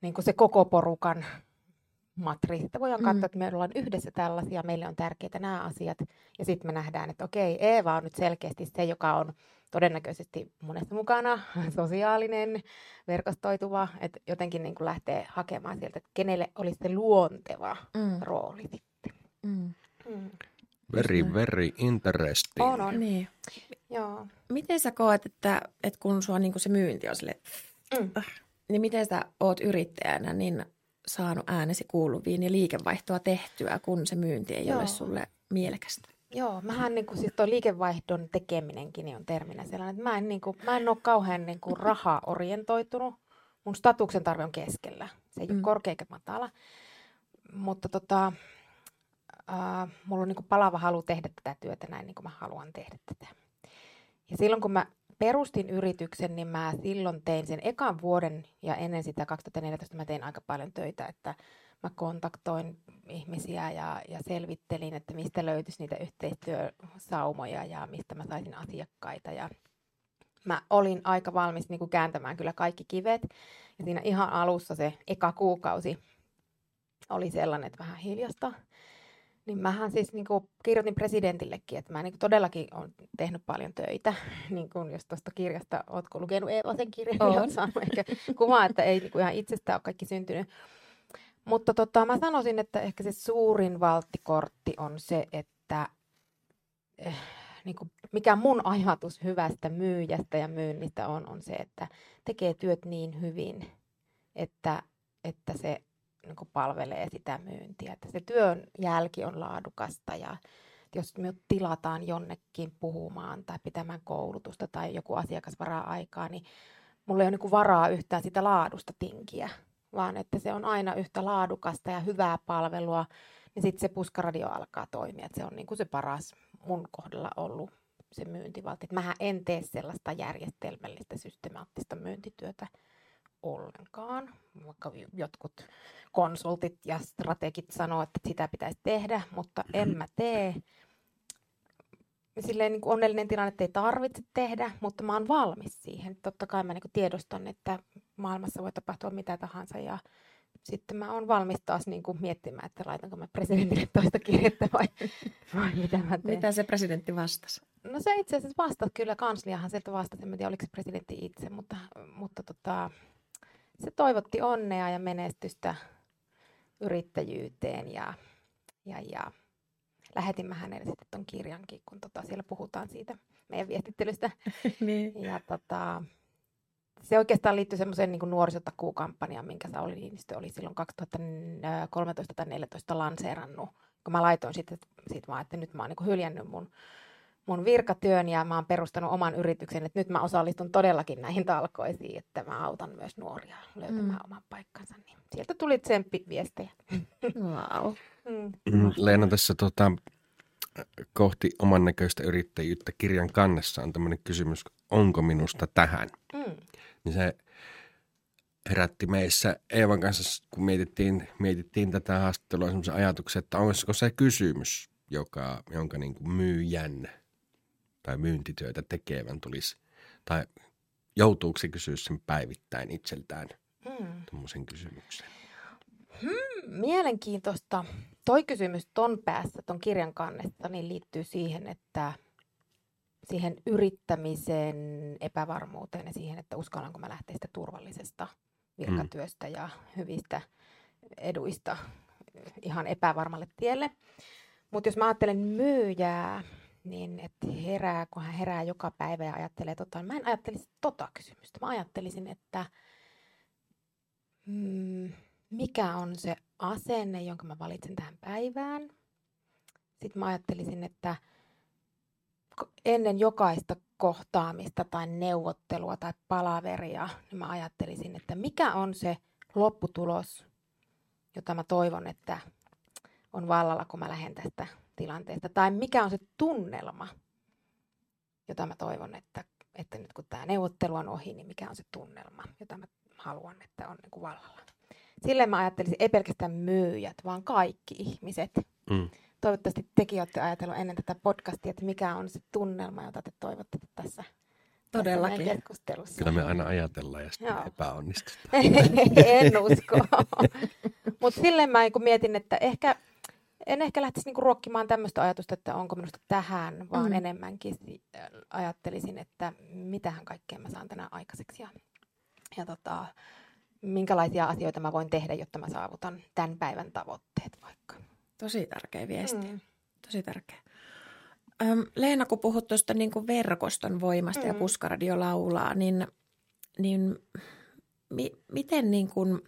niin kuin se koko porukan matriisi. Että voidaan Mm. katsoa, että me ollaan yhdessä tällaisia, meille on tärkeitä nämä asiat. Ja sitten me nähdään, että okei, Eeva on nyt selkeästi se, joka on todennäköisesti monesta mukana, sosiaalinen, verkostoituva, että jotenkin niin kuin lähtee hakemaan sieltä, että kenelle olisi se luonteva Mm. rooli sitten. Mm. Mm. Very, very interesting. On, on. Niin. Joo. Miten sä koet, että, että kun sua niin se myynti on sille, Mm. Niin miten sä oot yrittäjänä niin saanut äänesi kuuluviin ja liikevaihtoa tehtyä, kun se myynti ei Joo. ole sulle mielekästä? Joo, mähän niin kuin, siis toi liikevaihdon tekeminenkin niin on terminä sellainen, että mä en, niin kuin, mä en ole kauhean niin kuin raha-orientoitunut. Mun statuksen tarve on keskellä. Se ei mm. Mm. ole korkea eikä matala. Mutta tota, äh, mulla on niin kuin palava halu tehdä tätä työtä näin, niin kuin mä haluan tehdä tätä. Ja silloin kun mä perustin yrityksen, niin mä silloin tein sen ekan vuoden ja ennen sitä 2014 mä tein aika paljon töitä, että mä kontaktoin ihmisiä ja, ja selvittelin, että mistä löytyisi niitä yhteistyösaumoja ja mistä mä saisin asiakkaita. Ja mä olin aika valmis niin kuin kääntämään kyllä kaikki kivet. Ja siinä ihan alussa se eka kuukausi oli sellainen, että vähän hiljasta. Niin mähän siis niin kuin kirjoitin presidentillekin, että mä niin kuin todellakin olen tehnyt paljon töitä. Niin kuin jos tuosta kirjasta, ootko lukenut Eeva sen kirjan, niin oot saanut ehkä kuvaa, että ei niin kuin ihan itsestään ole kaikki syntynyt. Mutta tota, mä sanoisin, että ehkä se suurin valttikortti on se, että eh, niin kuin, mikä mun ajatus hyvästä myyjästä ja myynnistä on, on se, että tekee työt niin hyvin, että, että se niin kuin palvelee sitä myyntiä. Että se työn jälki on laadukasta ja jos me tilataan jonnekin puhumaan tai pitämään koulutusta tai joku asiakas varaa aikaa, niin mulla ei ole niin varaa yhtään sitä laadusta tinkiä, vaan että se on aina yhtä laadukasta ja hyvää palvelua, niin sitten se puskaradio alkaa toimia. Että se on niin kuin se paras mun kohdalla ollut se myyntivalti. Mähän en tee sellaista järjestelmällistä, systemaattista myyntityötä ollenkaan. Vaikka jotkut konsultit ja strategit sanoo, että sitä pitäisi tehdä, mutta en mä tee. Silleen niin kuin onnellinen tilanne, että ei tarvitse tehdä, mutta mä oon valmis siihen. Totta kai mä niin kuin tiedostan, että maailmassa voi tapahtua mitä tahansa ja sitten mä oon valmis taas niin kuin miettimään, että laitanko mä presidentille toista kirjettä vai, vai mitä mä teen. Mitä se presidentti vastasi? No se itse asiassa vastasi kyllä, kansliahan sieltä vastasi, en tiedä oliko se presidentti itse, mutta, mutta tota, se toivotti onnea ja menestystä yrittäjyyteen ja, ja, ja lähetin mä hänelle sitten ton kirjankin, kun tota, siellä puhutaan siitä meidän viestittelystä. niin. Ja tota, se oikeastaan liittyy semmoiseen niin nuorisotakuukampanjaan, minkä Sauli Niinistö oli silloin 2013 tai 2014 lanseerannut. Kun mä laitoin sitten sit vaan, että nyt mä oon niin hyljännyt mun, mun virkatyön ja mä oon perustanut oman yrityksen, että nyt mä osallistun todellakin näihin talkoisiin, että mä autan myös nuoria löytämään Mm. oman paikkansa. Niin sieltä tuli tsemppiviestejä. Wow. Mm. Mm, Leena tässä tota, kohti oman näköistä yrittäjyyttä kirjan kannessa on tämmöinen kysymys, onko minusta tähän? Mm. Niin se herätti meissä Eevan kanssa, kun mietittiin, mietittiin tätä haastattelua, semmoisen ajatuksen, että olisiko se kysymys, joka, jonka niin kuin myyjän tai myyntityötä tekevän tulisi, tai joutuuko se kysyä sen päivittäin itseltään Hmm. tuommoisen kysymyksen? Mielenkiintoista. Toi kysymys ton päässä, ton kirjan kannesta, niin liittyy siihen, että siihen yrittämisen epävarmuuteen ja siihen, että uskallanko mä lähteä sitä turvallisesta virkatyöstä ja hyvistä eduista ihan epävarmalle tielle. Mutta jos mä ajattelen myyjää, niin että herää, kun hän herää joka päivä ja ajattelee tota, mä en ajattelisi tota kysymystä. Mä ajattelisin, että mm, mikä on se asenne, jonka mä valitsen tähän päivään. Sitten mä ajattelisin, että ennen jokaista kohtaamista tai neuvottelua tai palaveria, niin mä ajattelisin, että mikä on se lopputulos, jota mä toivon, että on vallalla, kun mä lähden tästä tilanteesta. Tai mikä on se tunnelma, jota mä toivon, että, että nyt kun tämä neuvottelu on ohi, niin mikä on se tunnelma, jota mä haluan, että on niin kuin vallalla. Silleen mä ajattelisin, ei pelkästään myyjät, vaan kaikki ihmiset. Mm. Toivottavasti tekin olette ajatellut ennen tätä podcastia, että mikä on se tunnelma, jota te toivotte tässä, tässä Todellakin. meidän keskustelussa. Kyllä me aina ajatellaan ja sitten Joo. epäonnistutaan. en usko. Mutta silleen mä niinku mietin, että ehkä, en ehkä lähtisi niinku ruokkimaan tämmöistä ajatusta, että onko minusta tähän, vaan Mm. mm. enemmänkin si- ajattelisin, että mitähän kaikkea mä saan tänään aikaiseksi ja, ja tota, minkälaisia asioita mä voin tehdä, jotta mä saavutan tämän päivän tavoitteet vaikka. Tosi tärkeä viesti. Mm. Tosi tärkeä. Öm, Leena, kun puhut tuosta niin verkoston voimasta ja Mm. puskaradio laulaa, niin, niin mi, miten, niin kuin,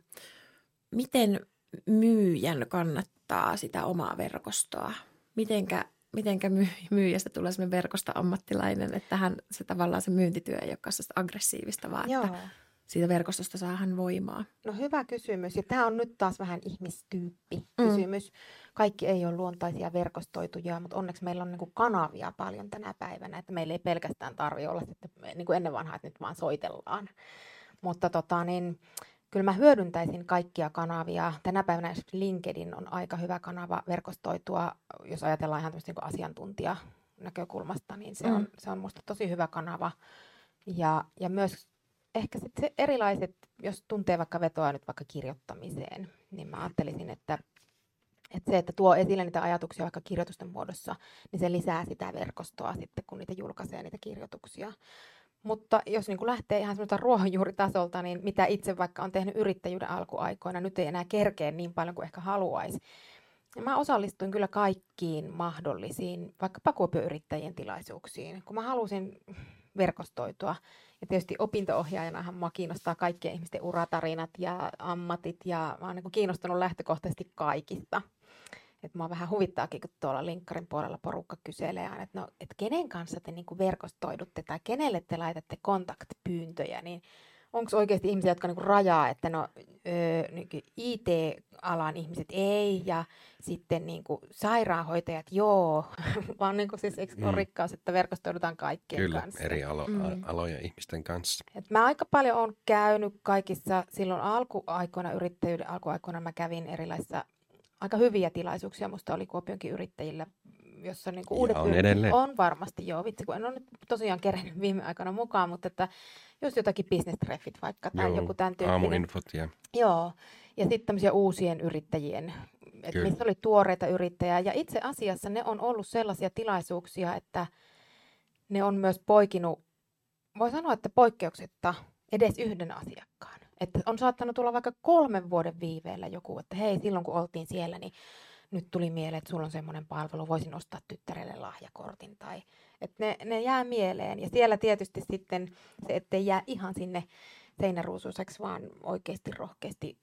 miten myyjän kannattaa sitä omaa verkostoa? Mitenkä, mitenkä myy, myyjästä tulee sellainen verkosta-ammattilainen, että hän, se tavallaan se myyntityö ei sellaista aggressiivista, vaan Joo. että siitä verkostosta saa hän voimaa. No hyvä kysymys. Ja tämä on nyt taas vähän ihmistyyppi Mm. kysymys. Kaikki ei ole luontaisia verkostoituja, mutta onneksi meillä on niinku kanavia paljon tänä päivänä, että meillä ei pelkästään tarvitse olla sitten, niin kuin ennen vanhaa, että nyt vaan soitellaan. Mutta tota, niin, kyllä mä hyödyntäisin kaikkia kanavia. Tänä päivänä LinkedIn on aika hyvä kanava verkostoitua, jos ajatellaan ihan tämmöistä niin asiantuntija näkökulmasta, niin se, Mm. on, se on musta tosi hyvä kanava. Ja, ja myös ehkä sitten se erilaiset, jos tuntee vaikka vetoa nyt vaikka kirjoittamiseen, niin mä ajattelisin, että, että se, että tuo esille niitä ajatuksia vaikka kirjoitusten muodossa, niin se lisää sitä verkostoa sitten, kun niitä julkaisee niitä kirjoituksia. Mutta jos niin kuin lähtee ihan semmoista ruohonjuuritasolta, niin mitä itse vaikka on tehnyt yrittäjyyden alkuaikoina, nyt ei enää kerkeä niin paljon kuin ehkä haluaisi. Ja mä osallistuin kyllä kaikkiin mahdollisiin, vaikkapa Kuopio-yrittäjien tilaisuuksiin, kun mä halusin verkostoitua. Ja tietysti opinto-ohjaajanahan mua kiinnostaa kaikkien ihmisten uratarinat ja ammatit, ja mä oon niin kiinnostunut lähtökohtaisesti kaikista. Et mua vähän huvittaakin, kun tuolla linkkarin puolella porukka kyselee aina, että no, et kenen kanssa te niinku verkostoidutte tai kenelle te laitatte kontaktipyyntöjä, niin onko oikeasti ihmisiä, jotka niinku rajaa, että no öö, niinku IT-alan ihmiset ei ja sitten niinku sairaanhoitajat joo, vaan niinku siis eikö Mm. rikkaus, että verkostoidutaan kaikkien Kyllä, kanssa. eri alo- Mm. mm. alojen ihmisten kanssa. Et mä aika paljon olen käynyt kaikissa, silloin alkuaikoina, yrittäjyyden alkuaikoina mä kävin erilaisissa aika hyviä tilaisuuksia, musta oli Kuopionkin yrittäjillä, jossa niinku Ja uudet on edelleen. On varmasti, joo, vitsi, kun en ole nyt tosiaan kerennyt viime aikoina mukaan, mutta että just jotakin business-treffit vaikka tai Joo, joku tämän tyyppinen. Aamuinfot ja Joo, ja sitten tämmöisiä uusien yrittäjien, että missä oli tuoreita yrittäjää. Ja itse asiassa ne on ollut sellaisia tilaisuuksia, että ne on myös poikinut, voi sanoa, että poikkeuksetta edes yhden asiakkaan. Että on saattanut tulla vaikka kolmen vuoden viiveellä joku, että hei, silloin kun oltiin siellä, niin nyt tuli mieleen, että sulla on semmoinen palvelu, voisin ostaa tyttärelle lahjakortin. Tai, että ne, ne jää mieleen. Ja siellä tietysti sitten se, ettei jää ihan sinne seinäruusuiseksi, vaan oikeasti rohkeasti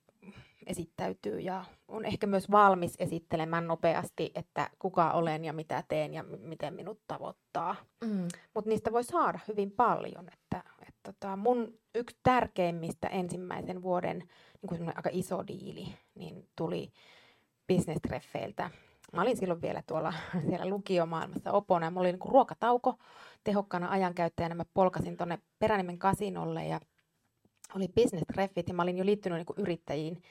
esittäytyy ja on ehkä myös valmis esittelemään nopeasti, että kuka olen ja mitä teen ja miten minut tavoittaa. Mm. Mutta niistä voi saada hyvin paljon. Että, et tota, mun yksi tärkeimmistä ensimmäisen vuoden niin kuin aika iso diili, niin tuli business-treffeiltä. Mä olin silloin vielä tuolla siellä lukiomaailmassa opona ja mulla oli niin kuin ruokatauko tehokkaana ajankäyttäjänä. Mä polkasin tuonne Peränimen kasinolle ja oli business-treffit ja mä olin jo liittynyt niin kuin yrittäjiin.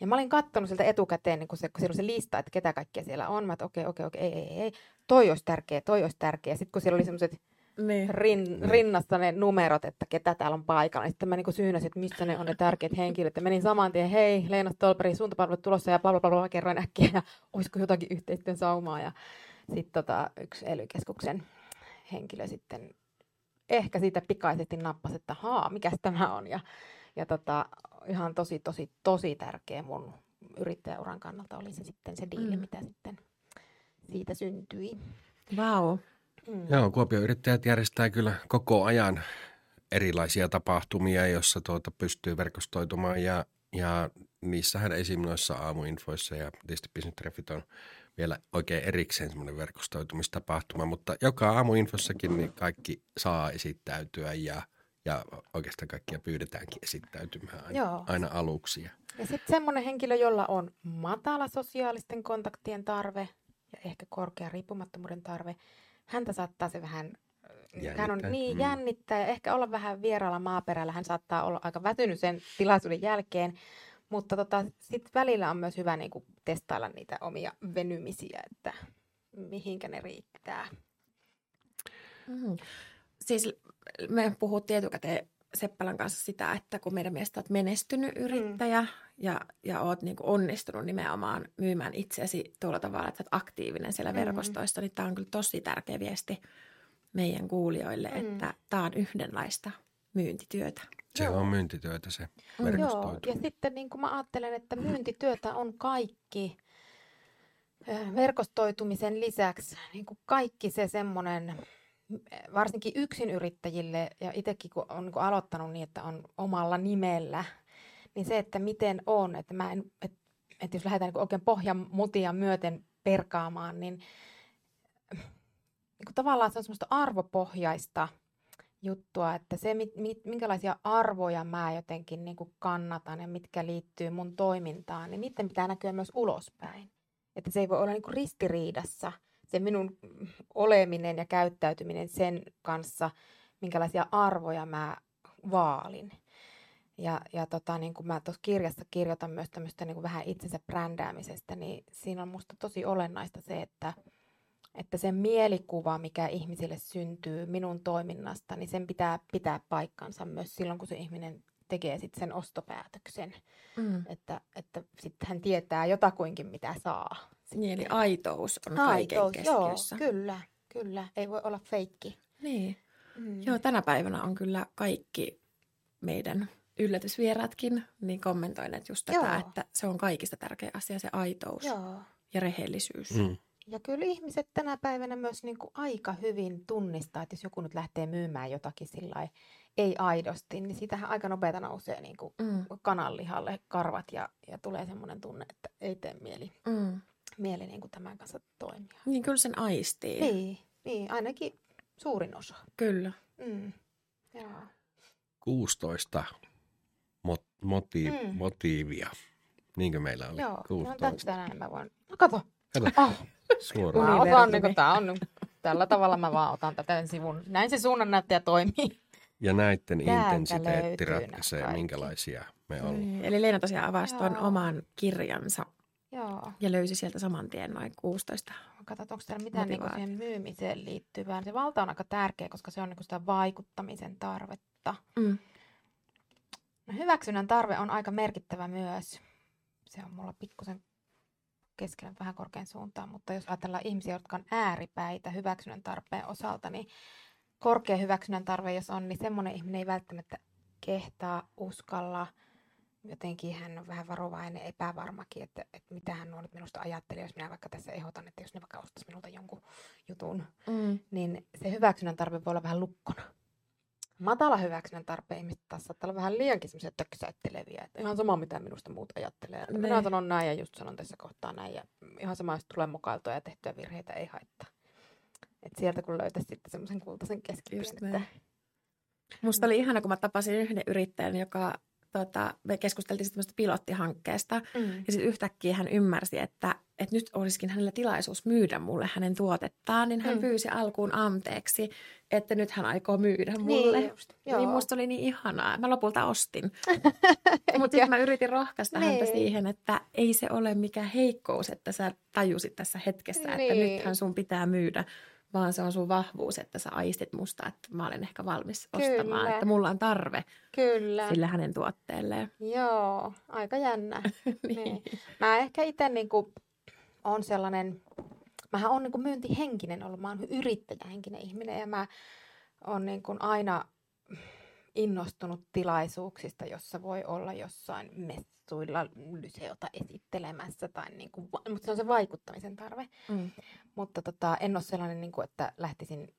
Ja mä olin katsonut sieltä etukäteen, niin kun, se, kun siellä on se lista, että ketä kaikkea siellä on. Mä okei, okei, okei, ei, ei, ei. Toi olisi tärkeä, toi olisi tärkeä. Sitten kun siellä oli semmoiset Niin. rin, Niin. rinnassa ne numerot, että ketä täällä on paikalla. Sitten mä niin syynäsin, että missä ne on ne tärkeät henkilöt. Ja menin saman tien, hei, Leena Stolperi, suuntapalvelut tulossa ja bla bla bla, bla kerroin äkkiä. Ja olisiko jotakin yhteistyön saumaa. Ja sitten tota, yksi ely henkilö sitten ehkä siitä pikaisesti nappasi, että haa, mikä tämä on. Ja, ja tota, ihan tosi, tosi, tosi tärkeä mun yrittäjäuran kannalta oli se sitten se diili, Mm. mitä sitten siitä syntyi. Vau. Mm. Joo, Kuopion yrittäjät järjestää kyllä koko ajan erilaisia tapahtumia, joissa tuota pystyy verkostoitumaan ja, ja niissähän esim. noissa aamuinfoissa ja tietysti business on vielä oikein erikseen semmoinen verkostoitumistapahtuma, mutta joka aamuinfossakin niin kaikki saa esittäytyä ja, ja oikeastaan kaikkia pyydetäänkin esittäytymään aina, Joo. aina aluksi. Ja Ja sitten semmoinen henkilö, jolla on matala sosiaalisten kontaktien tarve ja ehkä korkea riippumattomuuden tarve, häntä saattaa se vähän äh, hän on Jännittää. niin Mm. jännittää ja ehkä olla vähän vieraalla maaperällä. Hän saattaa olla aika väsynyt sen tilaisuuden jälkeen, mutta tota, sitten välillä on myös hyvä niinku testailla niitä omia venymisiä, että mihinkä ne riittää. Mm. Siis me puhuttiin etukäteen Seppälän kanssa sitä, että kun meidän mielestä olet menestynyt yrittäjä mm. ja, ja olet niin onnistunut nimenomaan myymään itseäsi tuolla tavalla, että olet aktiivinen siellä Mm. verkostoissa, niin tämä on kyllä tosi tärkeä viesti meidän kuulijoille, Mm. että tämä on yhdenlaista myyntityötä. se Joo. on myyntityötä se Mm. Joo, ja sitten niin kuin mä ajattelen, että myyntityötä on kaikki verkostoitumisen lisäksi, niin kuin kaikki se semmoinen, varsinkin yksinyrittäjille ja itsekin kun on niin aloittanut niin, että on omalla nimellä, niin se, että miten on, että mä en, että, että jos lähdetään niin oikein pohjan mutia myöten perkaamaan, niin, niin tavallaan se on semmoista arvopohjaista juttua, että se, mit, mit, minkälaisia arvoja mä jotenkin niin kuin kannatan ja mitkä liittyy mun toimintaan, niin niiden pitää näkyä myös ulospäin. Että se ei voi olla niin kuin ristiriidassa se minun oleminen ja käyttäytyminen sen kanssa, minkälaisia arvoja mä vaalin. Ja, ja tota, niin kuin mä tuossa kirjassa kirjoitan myös tämmöistä niin kuin vähän itsensä brändäämisestä, niin siinä on musta tosi olennaista se, että, että se mielikuva, mikä ihmisille syntyy minun toiminnasta, niin sen pitää pitää paikkansa myös silloin, kun se ihminen tekee sit sen ostopäätöksen. Mm. Että, että sitten hän tietää jotakuinkin, mitä saa. Niin, eli aitous on kaiken Aitous, keskiössä. Joo, kyllä, kyllä. Ei voi olla feikki. Niin. Mm. Joo, tänä päivänä on kyllä kaikki meidän yllätysvieraatkin niin kommentoineet just tätä, Joo. että se on kaikista tärkeä asia, se aitous Joo. ja rehellisyys. Mm. Ja kyllä ihmiset tänä päivänä myös niin kuin aika hyvin tunnistaa, että jos joku nyt lähtee myymään jotakin sillä ei aidosti, niin siitähän aika nopeata nousee niin kuin Mm. kananlihalle karvat ja, ja tulee semmoinen tunne, että ei tee mieli, Mm. Mieli niin kuin tämän kanssa toimia. Niin kyllä sen aistii. Niin, niin, ainakin suurin osa. Kyllä. Mm. Joo. 16 mot, moti, Mm. motiivia. Niinkö meillä oli? Joo, no 16. tätä näin mä voin. No kato, Kato, oh, suoraan. mä Universumi. otan, niin kuin, tää on, nyt- tällä tavalla mä vaan otan tätä sivun. Näin se suunnannäyttäjä toimii. Ja näiden Täältä intensiteetti ratkaisee, minkälaisia me ollaan. Niin. Eli Leena tosiaan avasi tuon oman kirjansa Joo. ja löysi sieltä saman tien noin 16. Katsotaan, onko täällä mitään niin siihen myymiseen liittyvää. Se valta on aika tärkeä, koska se on niin sitä vaikuttamisen tarvetta. Mm. No, hyväksynnän tarve on aika merkittävä myös. Se on mulla pikkusen keskellä vähän korkean suuntaan, mutta jos ajatellaan ihmisiä, jotka on ääripäitä hyväksynnän tarpeen osalta, niin korkea hyväksynnän tarve, jos on, niin semmoinen ihminen ei välttämättä kehtaa, uskalla, jotenkin hän on vähän varovainen, epävarmakin, että, että mitä hän on nyt minusta ajattelee, jos minä vaikka tässä ehdotan, että jos ne vaikka ostaisi minulta jonkun jutun, Mm. niin se hyväksynnän tarve voi olla vähän lukkona. Matala hyväksynnän tarpeen ihmiset taas saattaa olla vähän liiankin semmoisia töksäytteleviä, että ihan sama mitä minusta muut ajattelee. Että minä Ne. sanon näin ja just sanon tässä kohtaa näin ja ihan sama, jos tulee mukailtua ja tehtyä virheitä ei haittaa. Et sieltä kun löytäisi sitten semmoisen kultaisen näin. Musta oli ihana, kun mä tapasin yhden yrittäjän, joka tota, me keskusteltiin sitten tämmöistä pilottihankkeesta. mm. Ja sitten yhtäkkiä hän ymmärsi, että, että nyt olisikin hänellä tilaisuus myydä mulle hänen tuotettaan, niin hän Mm. pyysi alkuun anteeksi, että nyt hän aikoo myydä mulle. Niin just, joo. Niin musta oli niin ihanaa. Mä lopulta ostin. Mutta sitten mä yritin rohkaista häntä Niin. siihen, että ei se ole mikään heikkous, että sä tajusit tässä hetkessä, että Niin. nythän sun pitää myydä, vaan se on sun vahvuus, että sä aistit musta, että mä olen ehkä valmis Kyllä. ostamaan, että mulla on tarve Kyllä. sille hänen tuotteelleen. Joo, aika jännä. niin. Mä ehkä itse niinku on sellainen, mähän on niinku myyntihenkinen ollut, mä oon yrittäjähenkinen ihminen ja mä oon niinku aina innostunut tilaisuuksista, jossa voi olla jossain messuilla lyseota esittelemässä, tai niinku, mutta se on se vaikuttamisen tarve. Mm. Mutta tota, en ole sellainen, niin kuin, että lähtisin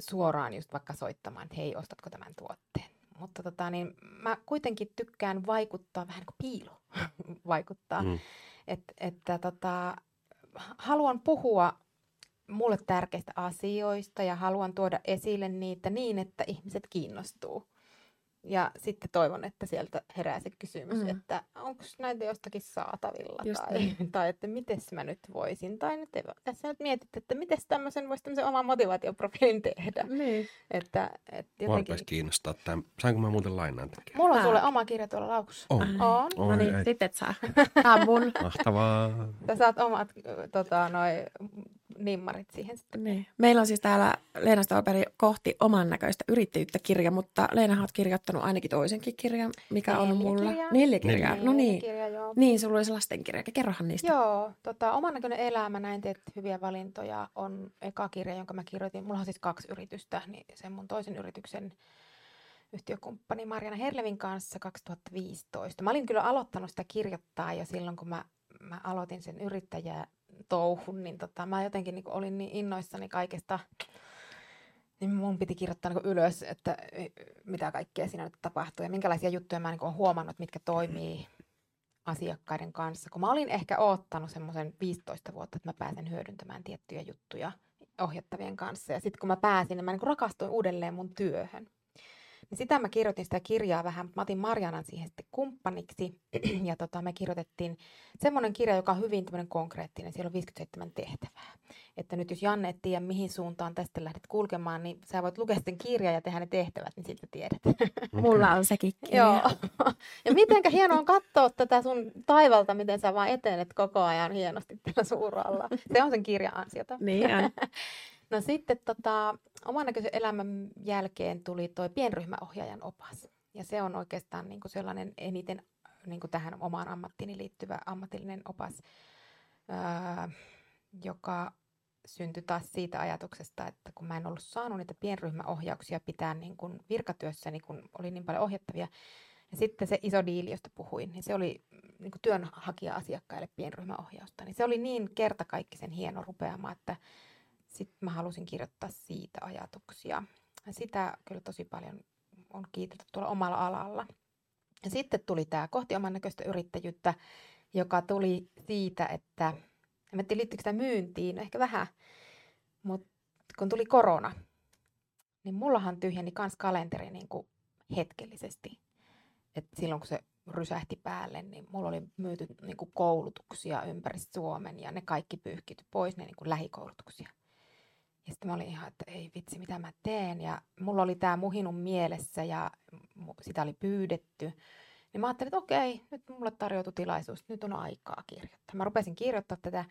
suoraan just vaikka soittamaan, että hei, ostatko tämän tuotteen. Mutta tota, niin mä kuitenkin tykkään vaikuttaa vähän niin kuin piilo vaikuttaa. Mm. Et, että tota, haluan puhua mulle tärkeistä asioista ja haluan tuoda esille niitä niin, että ihmiset kiinnostuu. Ja sitten toivon, että sieltä herää se kysymys, Mm. että onko näitä jostakin saatavilla Just tai, niin. tai että miten mä nyt voisin. Tai nyt, tässä nyt mietit, että miten tämmöisen voisi tämmöisen oman motivaatioprofiilin tehdä. Niin. Että, että Mua jotenkin... rupesi kiinnostaa. Tämä. Saanko mä muuten lainaan tätä? Mulla on sulle oma kirja tuolla laukussa. On. On. No Oi, niin, ei. sitten et saa. Tää on mun. Mahtavaa. Sä saat omat tota, noi, nimmarit siihen sitten. Niin. Meillä on siis täällä Leena Stolperi kohti oman näköistä yrittäjyyttä kirja, mutta Leena oot kirjoittanut ainakin toisenkin kirjan, mikä on Neljä mulla. kirjaa. Neljä kirjaa. Neljä. No Neljä niin. Kirja, joo. Niin, sulla olisi lastenkirja. Kerrohan niistä. Joo, tota, oman näköinen elämä, näin teet hyviä valintoja, on eka kirja, jonka mä kirjoitin. Mulla on siis kaksi yritystä, niin sen mun toisen yrityksen yhtiökumppani Marjana Herlevin kanssa 2015. Mä olin kyllä aloittanut sitä kirjoittaa jo silloin, kun mä, mä aloitin sen yrittäjää touhun, niin tota, mä jotenkin niin olin niin innoissani kaikesta, niin mun piti kirjoittaa niin ylös, että eh, mitä kaikkea siinä nyt tapahtuu ja minkälaisia juttuja mä niin olen huomannut, mitkä toimii asiakkaiden kanssa. Kun mä olin ehkä oottanut semmoisen 15 vuotta, että mä pääsen hyödyntämään tiettyjä juttuja ohjattavien kanssa. Ja sitten kun mä pääsin, niin mä niin rakastuin uudelleen mun työhön. Niin sitä mä kirjoitin sitä kirjaa vähän, mä otin Marjanan siihen sitten kumppaniksi. Ja tota, me kirjoitettiin semmoinen kirja, joka on hyvin tämmöinen konkreettinen. Siellä on 57 tehtävää. Että nyt jos Janne et tiedä, mihin suuntaan tästä lähdet kulkemaan, niin sä voit lukea sen kirjan ja tehdä ne tehtävät, niin sitten tiedät. Mulla on sekin kirja. Joo. Ja mitenkä hienoa on katsoa tätä sun taivalta, miten sä vaan etenet koko ajan hienosti tällä suuralla. Se on sen kirjan ansiota. Niin on. No sitten tota, oman näköisen elämän jälkeen tuli toi pienryhmäohjaajan opas. Ja se on oikeastaan niin sellainen eniten niin tähän omaan ammattiini liittyvä ammatillinen opas, ää, joka syntyi taas siitä ajatuksesta, että kun mä en ollut saanut niitä pienryhmäohjauksia pitää niin kuin virkatyössä, niin kun oli niin paljon ohjattavia, ja sitten se iso diili, josta puhuin, niin se oli niin kuin työnhakija-asiakkaille pienryhmäohjausta. Niin se oli niin kertakaikkisen hieno rupeama, että sitten mä halusin kirjoittaa siitä ajatuksia. Ja sitä kyllä tosi paljon on kiitelty tuolla omalla alalla. Ja sitten tuli tämä kohti oman näköistä yrittäjyyttä, joka tuli siitä, että en tiedä liittyykö sitä myyntiin, ehkä vähän, mutta kun tuli korona, niin mullahan tyhjeni kans kalenteri niin kuin hetkellisesti. Et silloin kun se rysähti päälle, niin mulla oli myyty niin kuin koulutuksia ympäri Suomen ja ne kaikki pyyhkitty pois, ne niin kuin lähikoulutuksia. Ja sitten mä olin ihan, että ei vitsi, mitä mä teen. Ja mulla oli tämä muhinun mielessä ja sitä oli pyydetty. Niin mä ajattelin, että okei, nyt mulle tarjoutui tilaisuus, nyt on aikaa kirjoittaa. Mä rupesin kirjoittaa tätä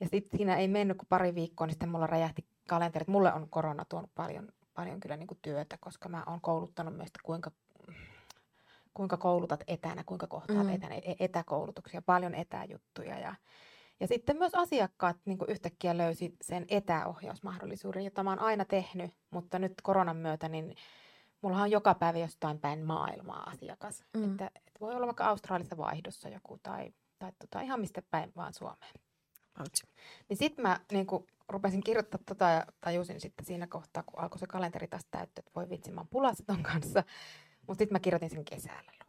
ja sitten siinä ei mennyt kuin pari viikkoa, niin sitten mulla räjähti kalenterit. Mulle on korona tuonut paljon, paljon kyllä niin kuin työtä, koska mä oon kouluttanut myös, kuinka, kuinka koulutat etänä, kuinka kohtaat Mm. mm. etänä, e- etäkoulutuksia, paljon etäjuttuja ja ja sitten myös asiakkaat niin yhtäkkiä löysi sen etäohjausmahdollisuuden, jota mä oon aina tehnyt, mutta nyt koronan myötä, niin mullahan on joka päivä jostain päin maailmaa asiakas. Mm. Että, että voi olla vaikka Australiassa vaihdossa joku tai, tai tota, ihan mistä päin vaan Suomeen. Pautsi. Niin sitten mä niin kuin, rupesin kirjoittaa tota ja tajusin sitten siinä kohtaa, kun alkoi se kalenteri taas täyttää, että voi vitsi, mä oon pulassa ton kanssa. Mutta sitten mä kirjoitin sen kesällä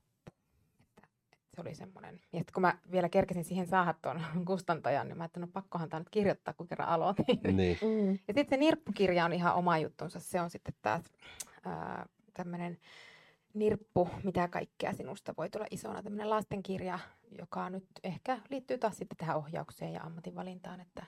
se oli semmoinen. Ja sitten kun mä vielä kerkesin siihen saada tuon kustantajan, niin mä ajattelin, no pakkohan tämä nyt kirjoittaa, kun kerran aloitin. Niin. Mm. Ja sitten se nirppukirja on ihan oma juttunsa. Se on sitten taas tämmöinen nirppu, mitä kaikkea sinusta voi tulla isona. Tämmöinen lastenkirja, joka nyt ehkä liittyy taas sitten tähän ohjaukseen ja ammatinvalintaan, että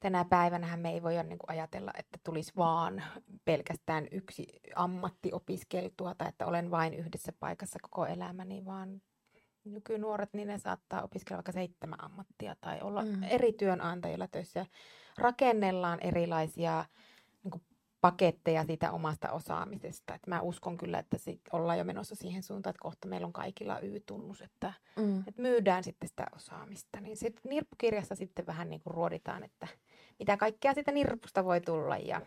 tänä päivänä me ei voida niin ajatella, että tulisi vaan pelkästään yksi ammatti opiskeltua tai että olen vain yhdessä paikassa koko elämäni, vaan nykynuoret, niin ne saattaa opiskella vaikka seitsemän ammattia tai olla Mm. eri työnantajilla töissä. Rakennellaan erilaisia niin kuin paketteja siitä omasta osaamisesta. Et mä uskon kyllä, että sit ollaan jo menossa siihen suuntaan, että kohta meillä on kaikilla Y-tunnus, että, Mm. että myydään sitten sitä osaamista. Niin sitten nirppukirjassa sitten vähän niin kuin ruoditaan, että mitä kaikkea sitä nirpusta voi tulla ja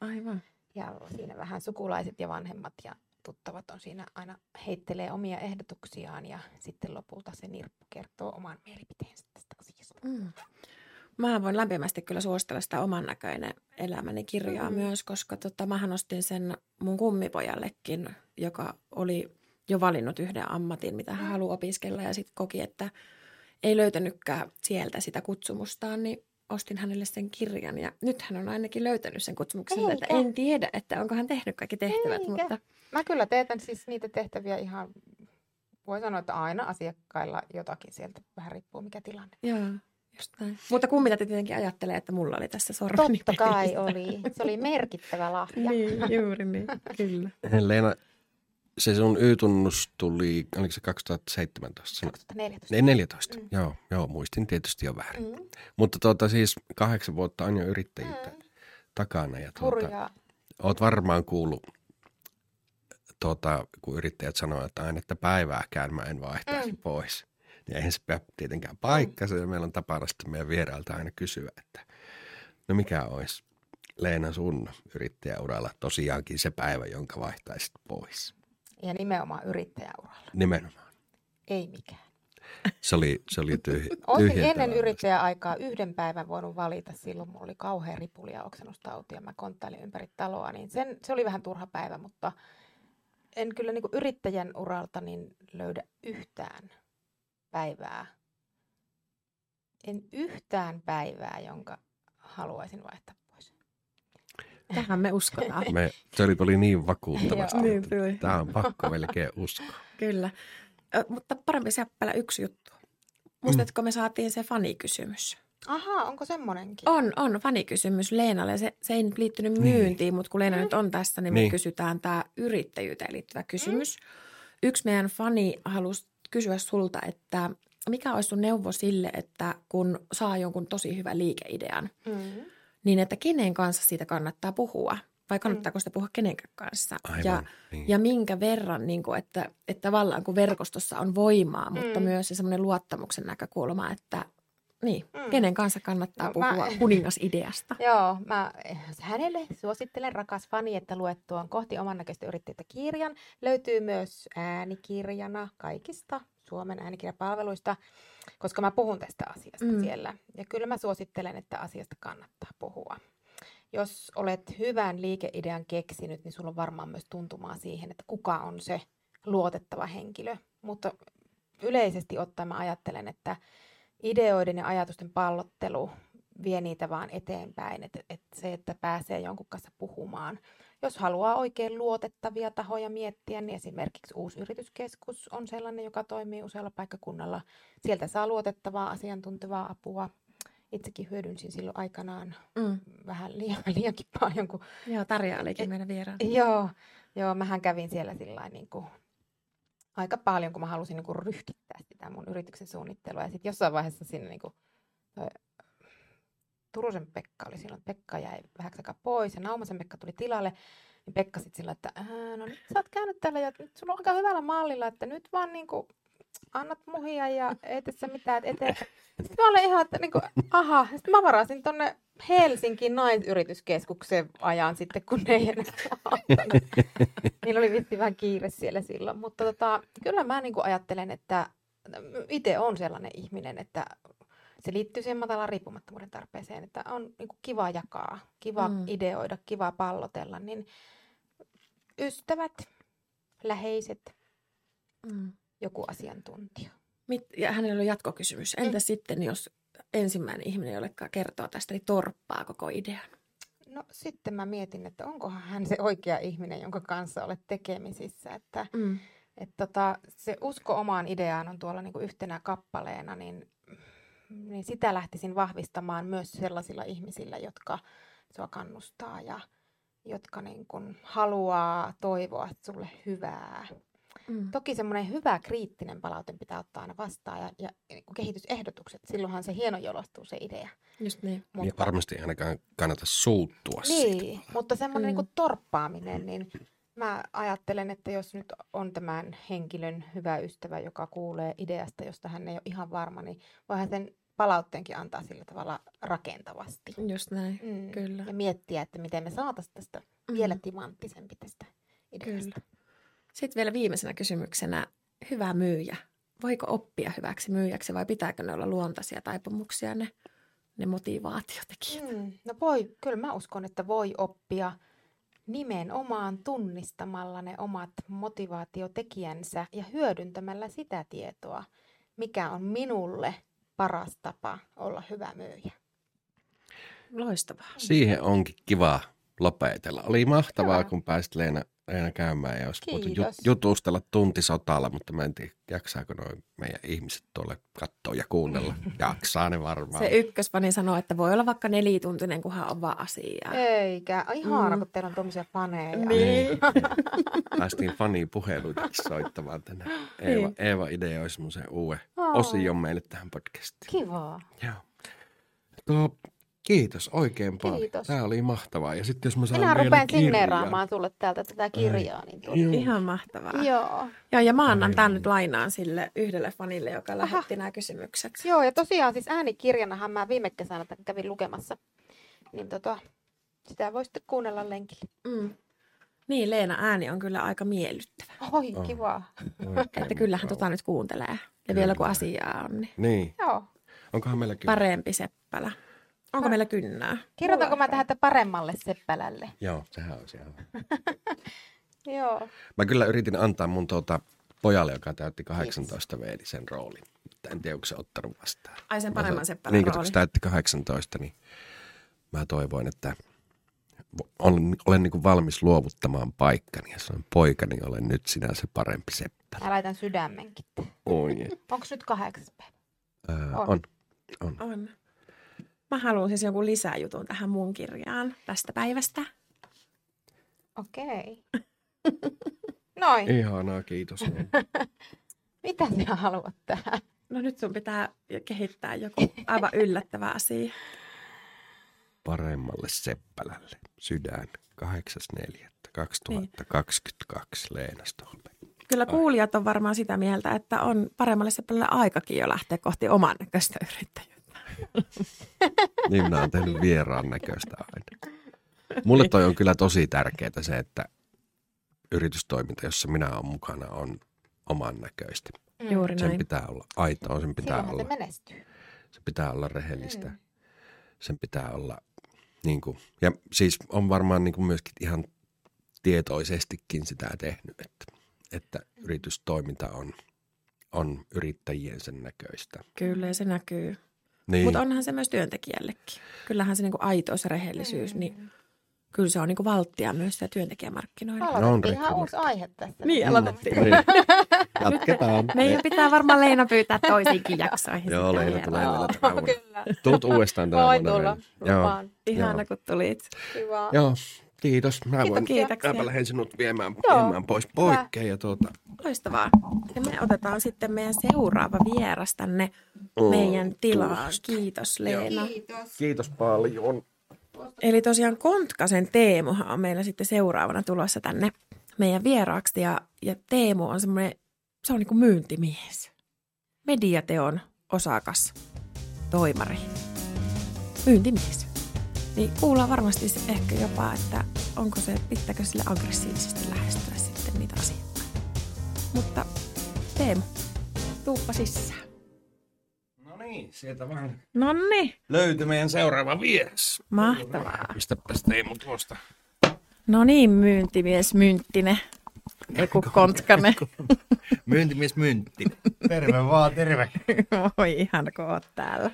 Aivan. ja siinä vähän sukulaiset ja vanhemmat ja tuttavat on siinä aina heittelee omia ehdotuksiaan ja sitten lopulta se nirppu kertoo oman mielipiteensä tästä asiasta. Mm. Mä voin lämpimästi kyllä suositella sitä oman näköinen elämäni kirjaa mm. Mm. myös, koska tota, mähän ostin sen mun kummipojallekin, joka oli jo valinnut yhden ammatin, mitä hän haluaa opiskella ja sitten koki, että ei löytänytkään sieltä sitä kutsumustaan, niin ostin hänelle sen kirjan ja nyt hän on ainakin löytänyt sen kutsumuksen, että en tiedä, että onko hän tehnyt kaikki tehtävät, Eikä. mutta Mä kyllä teetän siis niitä tehtäviä ihan, voi sanoa, että aina asiakkailla jotakin sieltä, vähän riippuu mikä tilanne. joo, just näin. Mutta kummita tietenkin ajattelee, että mulla oli tässä sormeni Totta kai oli. Se oli merkittävä lahja. Niin, juuri niin, kyllä. Leena, se sun Y-tunnus tuli, oliko se 2017? Sen- 2014. Ei, 14. Mm. Mm. Joo, joo, muistin tietysti jo väärin. Mm. Mm. Mutta tuota, siis kahdeksan vuotta on jo yrittäjyyttä Mm. takana. Ja tuota, Hurjaa. oot varmaan kuullut, tuota, kun yrittäjät sanoo, että aina, että päivääkään mä en vaihtaisi Mm. mm. pois. Niin eihän se pidä tietenkään paikkansa. Ja meillä on tapana sitten meidän vierailta aina kysyä, että no mikä olisi Leena sun yrittäjäuralla tosiaankin se päivä, jonka vaihtaisit pois? Ja nimenomaan yrittäjäuralla. Nimenomaan. Ei mikään. Se oli, se oli tyh, Olisin ennen yrittäjäaikaa yhden päivän voinut valita. Silloin mulla oli kauhean ripuli ja oksennustauti ja mä konttailin ympäri taloa. Niin sen, se oli vähän turha päivä, mutta en kyllä niin yrittäjän uralta niin löydä yhtään päivää. En yhtään päivää, jonka haluaisin vaihtaa. Tähän me uskotaan. Me, se oli, tuli niin vakuuttavasti. Joo. Niin tuli. Tämä on pakko melkein uskoa. Kyllä. Ö, mutta parempi seppälä yksi juttu. Muistatko, me saatiin se fanikysymys? Aha, onko semmonenkin? On, on fanikysymys Leenalle. Se, se ei nyt liittynyt Niin. myyntiin, mutta kun Leena nyt on tässä, niin me Niin. kysytään tämä yrittäjyyteen liittyvä kysymys. Yksi meidän fani halusi kysyä sulta, että mikä olisi sun neuvo sille, että kun saa jonkun tosi hyvän liikeidean, Mm. Niin että kenen kanssa siitä kannattaa puhua? Vai kannattaako sitä puhua kenenkään kanssa? Aivan. Ja niin. ja minkä verran, niin kuin, että, että tavallaan kun verkostossa on voimaa, mutta Mm. myös se semmoinen luottamuksen näkökulma, että niin, Mm. kenen kanssa kannattaa No, puhua mä- kuningasideasta. Joo, mä hänelle suosittelen rakas fani, että luet tuon kohti oman näköistä yrittäjyyttä kirjan. Löytyy myös äänikirjana kaikista Suomen äänikirjapalveluista, koska mä puhun tästä asiasta Mm. siellä. Ja kyllä mä suosittelen, että asiasta kannattaa puhua. Jos olet hyvän liikeidean keksinyt, niin sulla on varmaan myös tuntumaa siihen, että kuka on se luotettava henkilö. Mutta yleisesti ottaen mä ajattelen, että ideoiden ja ajatusten pallottelu vie niitä vaan eteenpäin. Että et se, että pääsee jonkun kanssa puhumaan. Jos haluaa oikein luotettavia tahoja miettiä, niin esimerkiksi uusi yrityskeskus on sellainen, joka toimii usealla paikkakunnalla. Sieltä saa luotettavaa asiantuntevaa apua. Itsekin hyödynsin silloin aikanaan Mm. vähän liian, liiankin paljon, kun Joo, Tarja olikin meidän vieraan. Joo, joo, mähän kävin siellä sillain niin kuin, aika paljon, kun mä halusin niin kuin ryhdittää sitä mun yrityksen suunnittelua. Ja sitten jossain vaiheessa siinä niin kuin, Turusen Pekka oli silloin, Pekka jäi vähän aikaa pois ja Naumasen Pekka tuli tilalle. Niin Pekka sitten sillä, että "Ää, no nyt sä oot käynyt täällä ja nyt sulla on aika hyvällä mallilla, että nyt vaan niin kuin, annat muhia ja ei tässä mitään et eteenpäin. Sitten mä olin ihan, että niin kuin, aha. Sitten mä varasin tonne Helsinkiin naisyrityskeskuksen ajan sitten, kun ne ei enää. Niillä oli vitti vähän kiire siellä silloin. Mutta tota, kyllä mä niin kuin ajattelen, että itse on sellainen ihminen, että se liittyy siihen matalaan riippumattomuuden tarpeeseen, että on niin kuin kiva jakaa, kiva Mm. ideoida, kiva pallotella, niin ystävät, läheiset, Mm. joku asiantuntija. Mit, ja hänellä oli jatkokysymys. Entä Mm. sitten, jos ensimmäinen ihminen, jolle kertoo tästä, niin torppaa koko idean? No sitten mä mietin, että onkohan hän se oikea ihminen, jonka kanssa olet tekemisissä. Että, Mm. et tota, se usko omaan ideaan on tuolla niinku yhtenä kappaleena, niin, niin sitä lähtisin vahvistamaan myös sellaisilla ihmisillä, jotka sua kannustaa ja jotka niin kun haluaa toivoa sulle hyvää. Mm. Toki semmoinen hyvä kriittinen palaute pitää ottaa aina vastaan ja, ja niin kehitysehdotukset, silloinhan se hieno jalostuu se idea. Just niin. Ja varmasti ei ainakaan kannata suuttua siitä. Niin, mutta semmoinen Mm. niin torppaaminen, niin mä ajattelen, että jos nyt on tämän henkilön hyvä ystävä, joka kuulee ideasta, josta hän ei ole ihan varma, niin voihan sen palauteenkin antaa sillä tavalla rakentavasti. Just näin, Mm. kyllä. Ja miettiä, että miten me saataisiin tästä Mm. vielä timanttisempi tästä ideasta. Kyllä. Sitten vielä viimeisenä kysymyksenä, hyvä myyjä. Voiko oppia hyväksi myyjäksi vai pitääkö ne olla luontaisia taipumuksia ne, ne motivaatiotekijät? Mm, no voi, kyllä mä uskon, että voi oppia nimenomaan tunnistamalla ne omat motivaatiotekijänsä ja hyödyntämällä sitä tietoa, mikä on minulle paras tapa olla hyvä myyjä. Loistavaa. Siihen onkin kiva lopetella. Oli mahtavaa, Joo. kun pääsit Leena, Leena käymään ja olisi voitu jutustella tunti sotalla, mutta mä en tiedä, jaksaako noin meidän ihmiset tuolle katsoa ja kuunnella. Jaksaa ne varmaan. Se ykkösfani sanoo, että voi olla vaikka nelituntinen, kunhan on vaan asiaa. Eikä, ihana, Mm. kun teillä on tuommoisia faneja. Niin. Päästiin fani puheluitakin soittamaan tänään. Eeva, Niin. Eeva ideoi semmoisen uuden Oo. osion meille tähän podcastiin. Kivaa. Joo. Tuo, kiitos oikein paljon. Kiitos. Tämä oli mahtavaa. Ja sitten jos mä saan Minä vielä rupean signeeraamaan sulle täältä tätä kirjaa. Niin tuota. Joo. Ihan mahtavaa. Joo. Joo, ja mä annan tämän nyt lainaan sille yhdelle fanille, joka lähetti nämä kysymykset. Joo, ja tosiaan siis äänikirjanahan mä viime kesänä kävin lukemassa. Niin tota, sitä voi sitten kuunnella lenkillä. Mm. Niin, Leena ääni on kyllä aika miellyttävä. Oi, Oh. kiva. Oikein Että kyllähän mukava. tota nyt kuuntelee. Ja vielä kun asiaa on, niin Niin. Joo. Onkohan meillä kyllä? parempi seppälä. Onko meillä kynnää? Kirjoitanko mä tähän, että paremmalle seppälälle? Joo, sehän on ihan hyvä. Joo. Mä kyllä yritin antaa mun tuota pojalle, joka täytti 18 V, sen roolin. En tiedä, onko se ottanut vastaan. Ai sen paremman seppälän Niin, kun rooli. se täytti 18, niin mä toivoin, että olen, olen niin kuin valmis luovuttamaan paikkani. Ja sanoin, poikani, olen nyt sinä se parempi seppälä. Mä laitan sydämenkin. Oi. Onko nyt kahdeksas päivä? Ää, On. on. on. On. Mä haluan siis jonkun lisäjutun tähän mun kirjaan tästä päivästä. Okei. Noin. Ihanaa, kiitos. Mitä sinä haluat tähän? No nyt sun pitää kehittää joku aivan yllättävä asia. Paremmalle seppälälle. Sydän 8.4.2022 Leena Stolberg. Kyllä kuulijat on varmaan sitä mieltä, että on paremmalle seppälälle aikakin jo lähteä kohti oman näköistä yrittäjyyttä. Niin minä olen tehnyt vieraan näköistä aina. Mulle toi on kyllä tosi tärkeää se, että yritystoiminta, jossa minä olen mukana, on oman näköistä. Juuri Sen näin. pitää olla aitoa, sen pitää Silloinhan se olla, menestyy. se pitää olla rehellistä. Mm. Sen pitää olla, niin kuin, ja siis on varmaan niin kuin myöskin ihan tietoisestikin sitä tehnyt, että, että yritystoiminta on, on yrittäjien sen näköistä. Kyllä, se näkyy. Niin, Mutta onhan se myös työntekijällekin. Kyllähän se niinku aitous ja rehellisyys, niin kyllä se on niinku valttia myös sitä työntekijämarkkinoilla. Aloitettiin ihan rekrymarkki. uusi aihe tässä. Niin, aloitettiin. Niin. Jatketaan. Meidän pitää varmaan Leina pyytää toisiinkin jaksoihin. Joo, Leena vielä. tulee vielä tänä. Tuut uudestaan tänä Voin vuonna tulla. vielä. Joo. Ihana, kun tulit. Kiva. joo, kiitos. Mä voin, Kiitoksia. lähden sinut viemään, Joo. viemään pois poikkeen. Ja tuota, Loistavaa. Ja me otetaan sitten meidän seuraava vieras tänne meidän tilaan. Kiitos Leena. Kiitos. kiitos paljon. Eli tosiaan Kontkasen Teemuhan on meillä sitten seuraavana tulossa tänne meidän vieraaksi. Ja, ja Teemu on semmoinen, se on niin kuin myyntimies. Mediateon osakas, toimari, myyntimies. Niin kuullaan varmasti ehkä jopa, että onko se, pitääkö sille aggressiivisesti lähestyä sitten niitä asiakkaita. Mutta Teemu, tuuppa sisään. No niin, sieltä vaan Nonni, löytyi meidän seuraava vieras. mahtavaa. Pistäpäs Teemu tuosta. No niin, myyntimies Mynttinen. Ei kun Kontkanen. Myyntimies Myntti. Terve vaan, terve. Voi ihan kun oot täällä.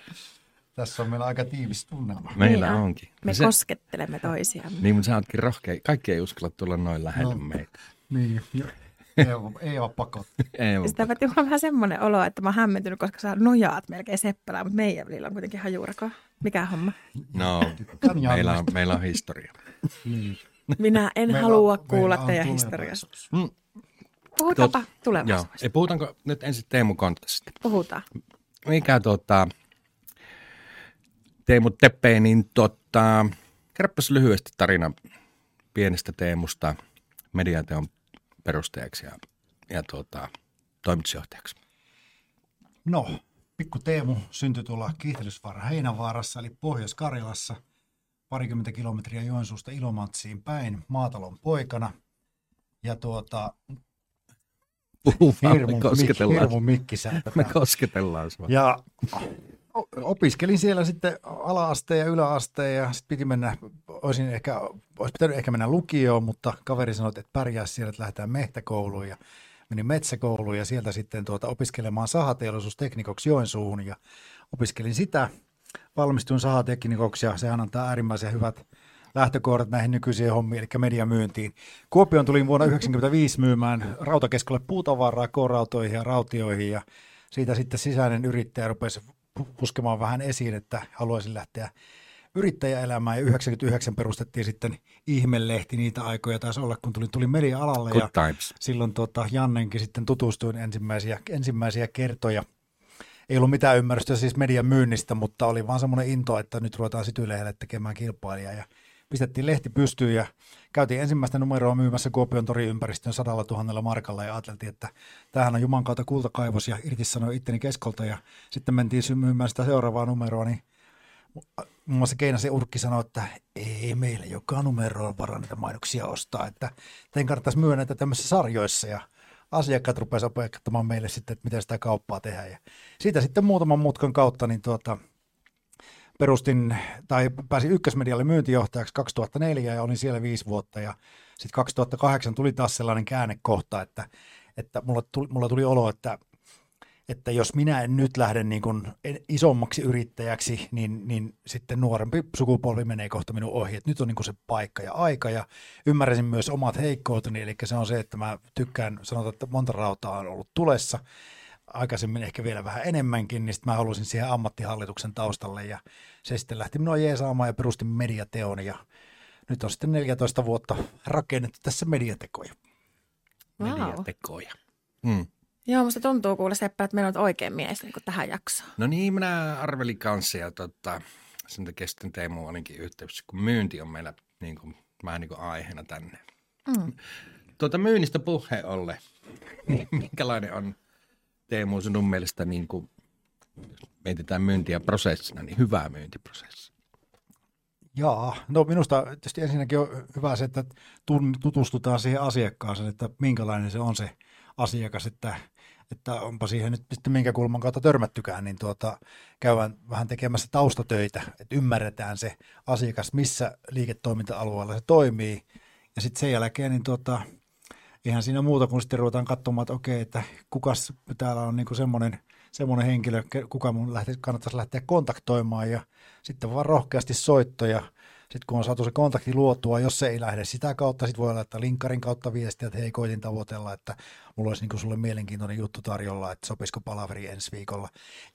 Tässä on meillä aika tiivis tunnelma. Meillä Niin on. onkin. Me se, koskettelemme toisiamme. niin, mutta sä ootkin rohkea. Kaikki ei uskalla tulla noin lähelle No. meitä. Niin, jo. Eeva pakotti. Ei, sitä mulla on vähän semmoinen olo, että mä oon hämmentynyt, koska sä nojaat melkein seppälään, mutta meidän välillä on kuitenkin hajurako. Mikä homma? no, meillä on, meillä on historia. Niin. Minä en Meillä halua on- kuulla teidän tulevaisuus. historiasta. Puhutaanpa Joo, tulevaisuudesta. ei puhutaanko nyt ensin Teemu Kontasta? Puhutaan. Mikä tota, Teemu Tepe, niin tota, kerropas lyhyesti tarina pienestä Teemusta mediateon perustajaksi ja, ja tuota, toimitusjohtajaksi. No, pikku Teemu syntyi tuolla Kiihtelysvaara Heinävaarassa, eli Pohjois-Karjalassa, parikymmentä kilometriä Joensuusta Ilomantsiin päin, maatalon poikana. Ja tuota, Puhu vaan, hirmu, me kosketellaan, hirmu mikkisäätö. me kosketellaan sua. Ja opiskelin siellä sitten ala-asteen ja yläasteen ja sitten piti mennä, olisin ehkä, olisi pitänyt ehkä mennä lukioon, mutta kaveri sanoi, että pärjää siellä, että lähdetään mehtäkouluun ja menin metsäkouluun ja sieltä sitten tuota opiskelemaan sahateollisuusteknikoksi Joensuuhun ja opiskelin sitä. Valmistuin sahateknikoksi ja sehän antaa äärimmäisen hyvät lähtökohdat näihin nykyisiin hommiin, eli mediamyyntiin. Kuopioon tulin vuonna 1995 myymään rautakeskolle puutavaraa K-rautoihin ja rautioihin ja siitä sitten sisäinen yrittäjä rupesi puskemaan vähän esiin, että haluaisin lähteä yrittäjäelämään ja 99 perustettiin sitten ihmelehti niitä aikoja taisi olla, kun tulin, tulin media-alalle Good ja times. silloin tota, Jannenkin sitten tutustuin ensimmäisiä, ensimmäisiä kertoja. Ei ollut mitään ymmärrystä siis median myynnistä, mutta oli vaan semmoinen into, että nyt ruvetaan Sitylehdelle tekemään kilpailijaa ja pistettiin lehti pystyyn ja käytiin ensimmäistä numeroa myymässä Kuopion toriympäristön sadalla tuhannella markalla ja ajateltiin, että tämähän on Juman kautta kultakaivos ja irtisanoin itteni keskolta ja sitten mentiin myymään sitä seuraavaa numeroa, niin muun muassa Keinäsen Urkki sanoi, että ei meillä joka numeroon varaa niitä mainoksia ostaa, että teidän kannattaisi myydä näitä tämmöisissä sarjoissa ja asiakkaat rupesivat opettamaan meille sitten, että miten sitä kauppaa tehdään. Ja siitä sitten muutaman mutkan kautta niin tuota, perustin tai pääsin ykkösmedialle myyntijohtajaksi 2004 ja olin siellä viisi vuotta. Ja sitten 2008 tuli taas sellainen käännekohta, että, että mulla, tuli, mulla tuli olo, että, että jos minä en nyt lähde niin kuin isommaksi yrittäjäksi, niin, niin sitten nuorempi sukupolvi menee kohta minun ohi. Että nyt on niin kuin se paikka ja aika ja ymmärräsin myös omat heikkouteni, eli se on se, että mä tykkään, sanotaan, että monta rautaa on ollut tulessa, aikaisemmin ehkä vielä vähän enemmänkin, niin sitten mä halusin siihen ammattihallituksen taustalle ja se sitten lähti minua jeesaamaan ja perustin mediateon ja nyt on sitten 14 vuotta rakennettu tässä mediatekoja. Wow. Mediatekoja. Mm. Joo, musta tuntuu kuule Seppä, että meillä on oikein mies niin tähän jaksoon. No niin, minä arvelin kanssa ja tota, sen takia sitten Teemu olinkin yhteydessä, kun myynti on meillä niin kuin, vähän niin kuin aiheena tänne. Mm. Tuota myynnistä puheen olle, minkälainen on Teemu sinun mielestä, niin kuin, jos mietitään myyntiä prosessina, niin hyvä myyntiprosessi? Jaa, no minusta tietysti ensinnäkin on hyvä se, että tutustutaan siihen asiakkaaseen, että minkälainen se on se asiakas, että, että onpa siihen nyt sitten minkä kulman kautta törmättykään, niin tuota, käydään vähän tekemässä taustatöitä, että ymmärretään se asiakas, missä liiketoiminta-alueella se toimii, ja sitten sen jälkeen niin tuota, eihän siinä muuta kuin sitten ruvetaan katsomaan, että okei, että kukas täällä on niin semmoinen, semmoinen henkilö, kuka mun lähti, kannattaisi lähteä kontaktoimaan ja sitten vaan rohkeasti soittoja. Sitten kun on saatu se kontakti luotua, jos se ei lähde sitä kautta, sitten voi laittaa linkkarin kautta viestiä, että hei, koitin tavoitella, että mulla olisi niin sulle mielenkiintoinen juttu tarjolla, että sopisiko palaveri ensi viikolla.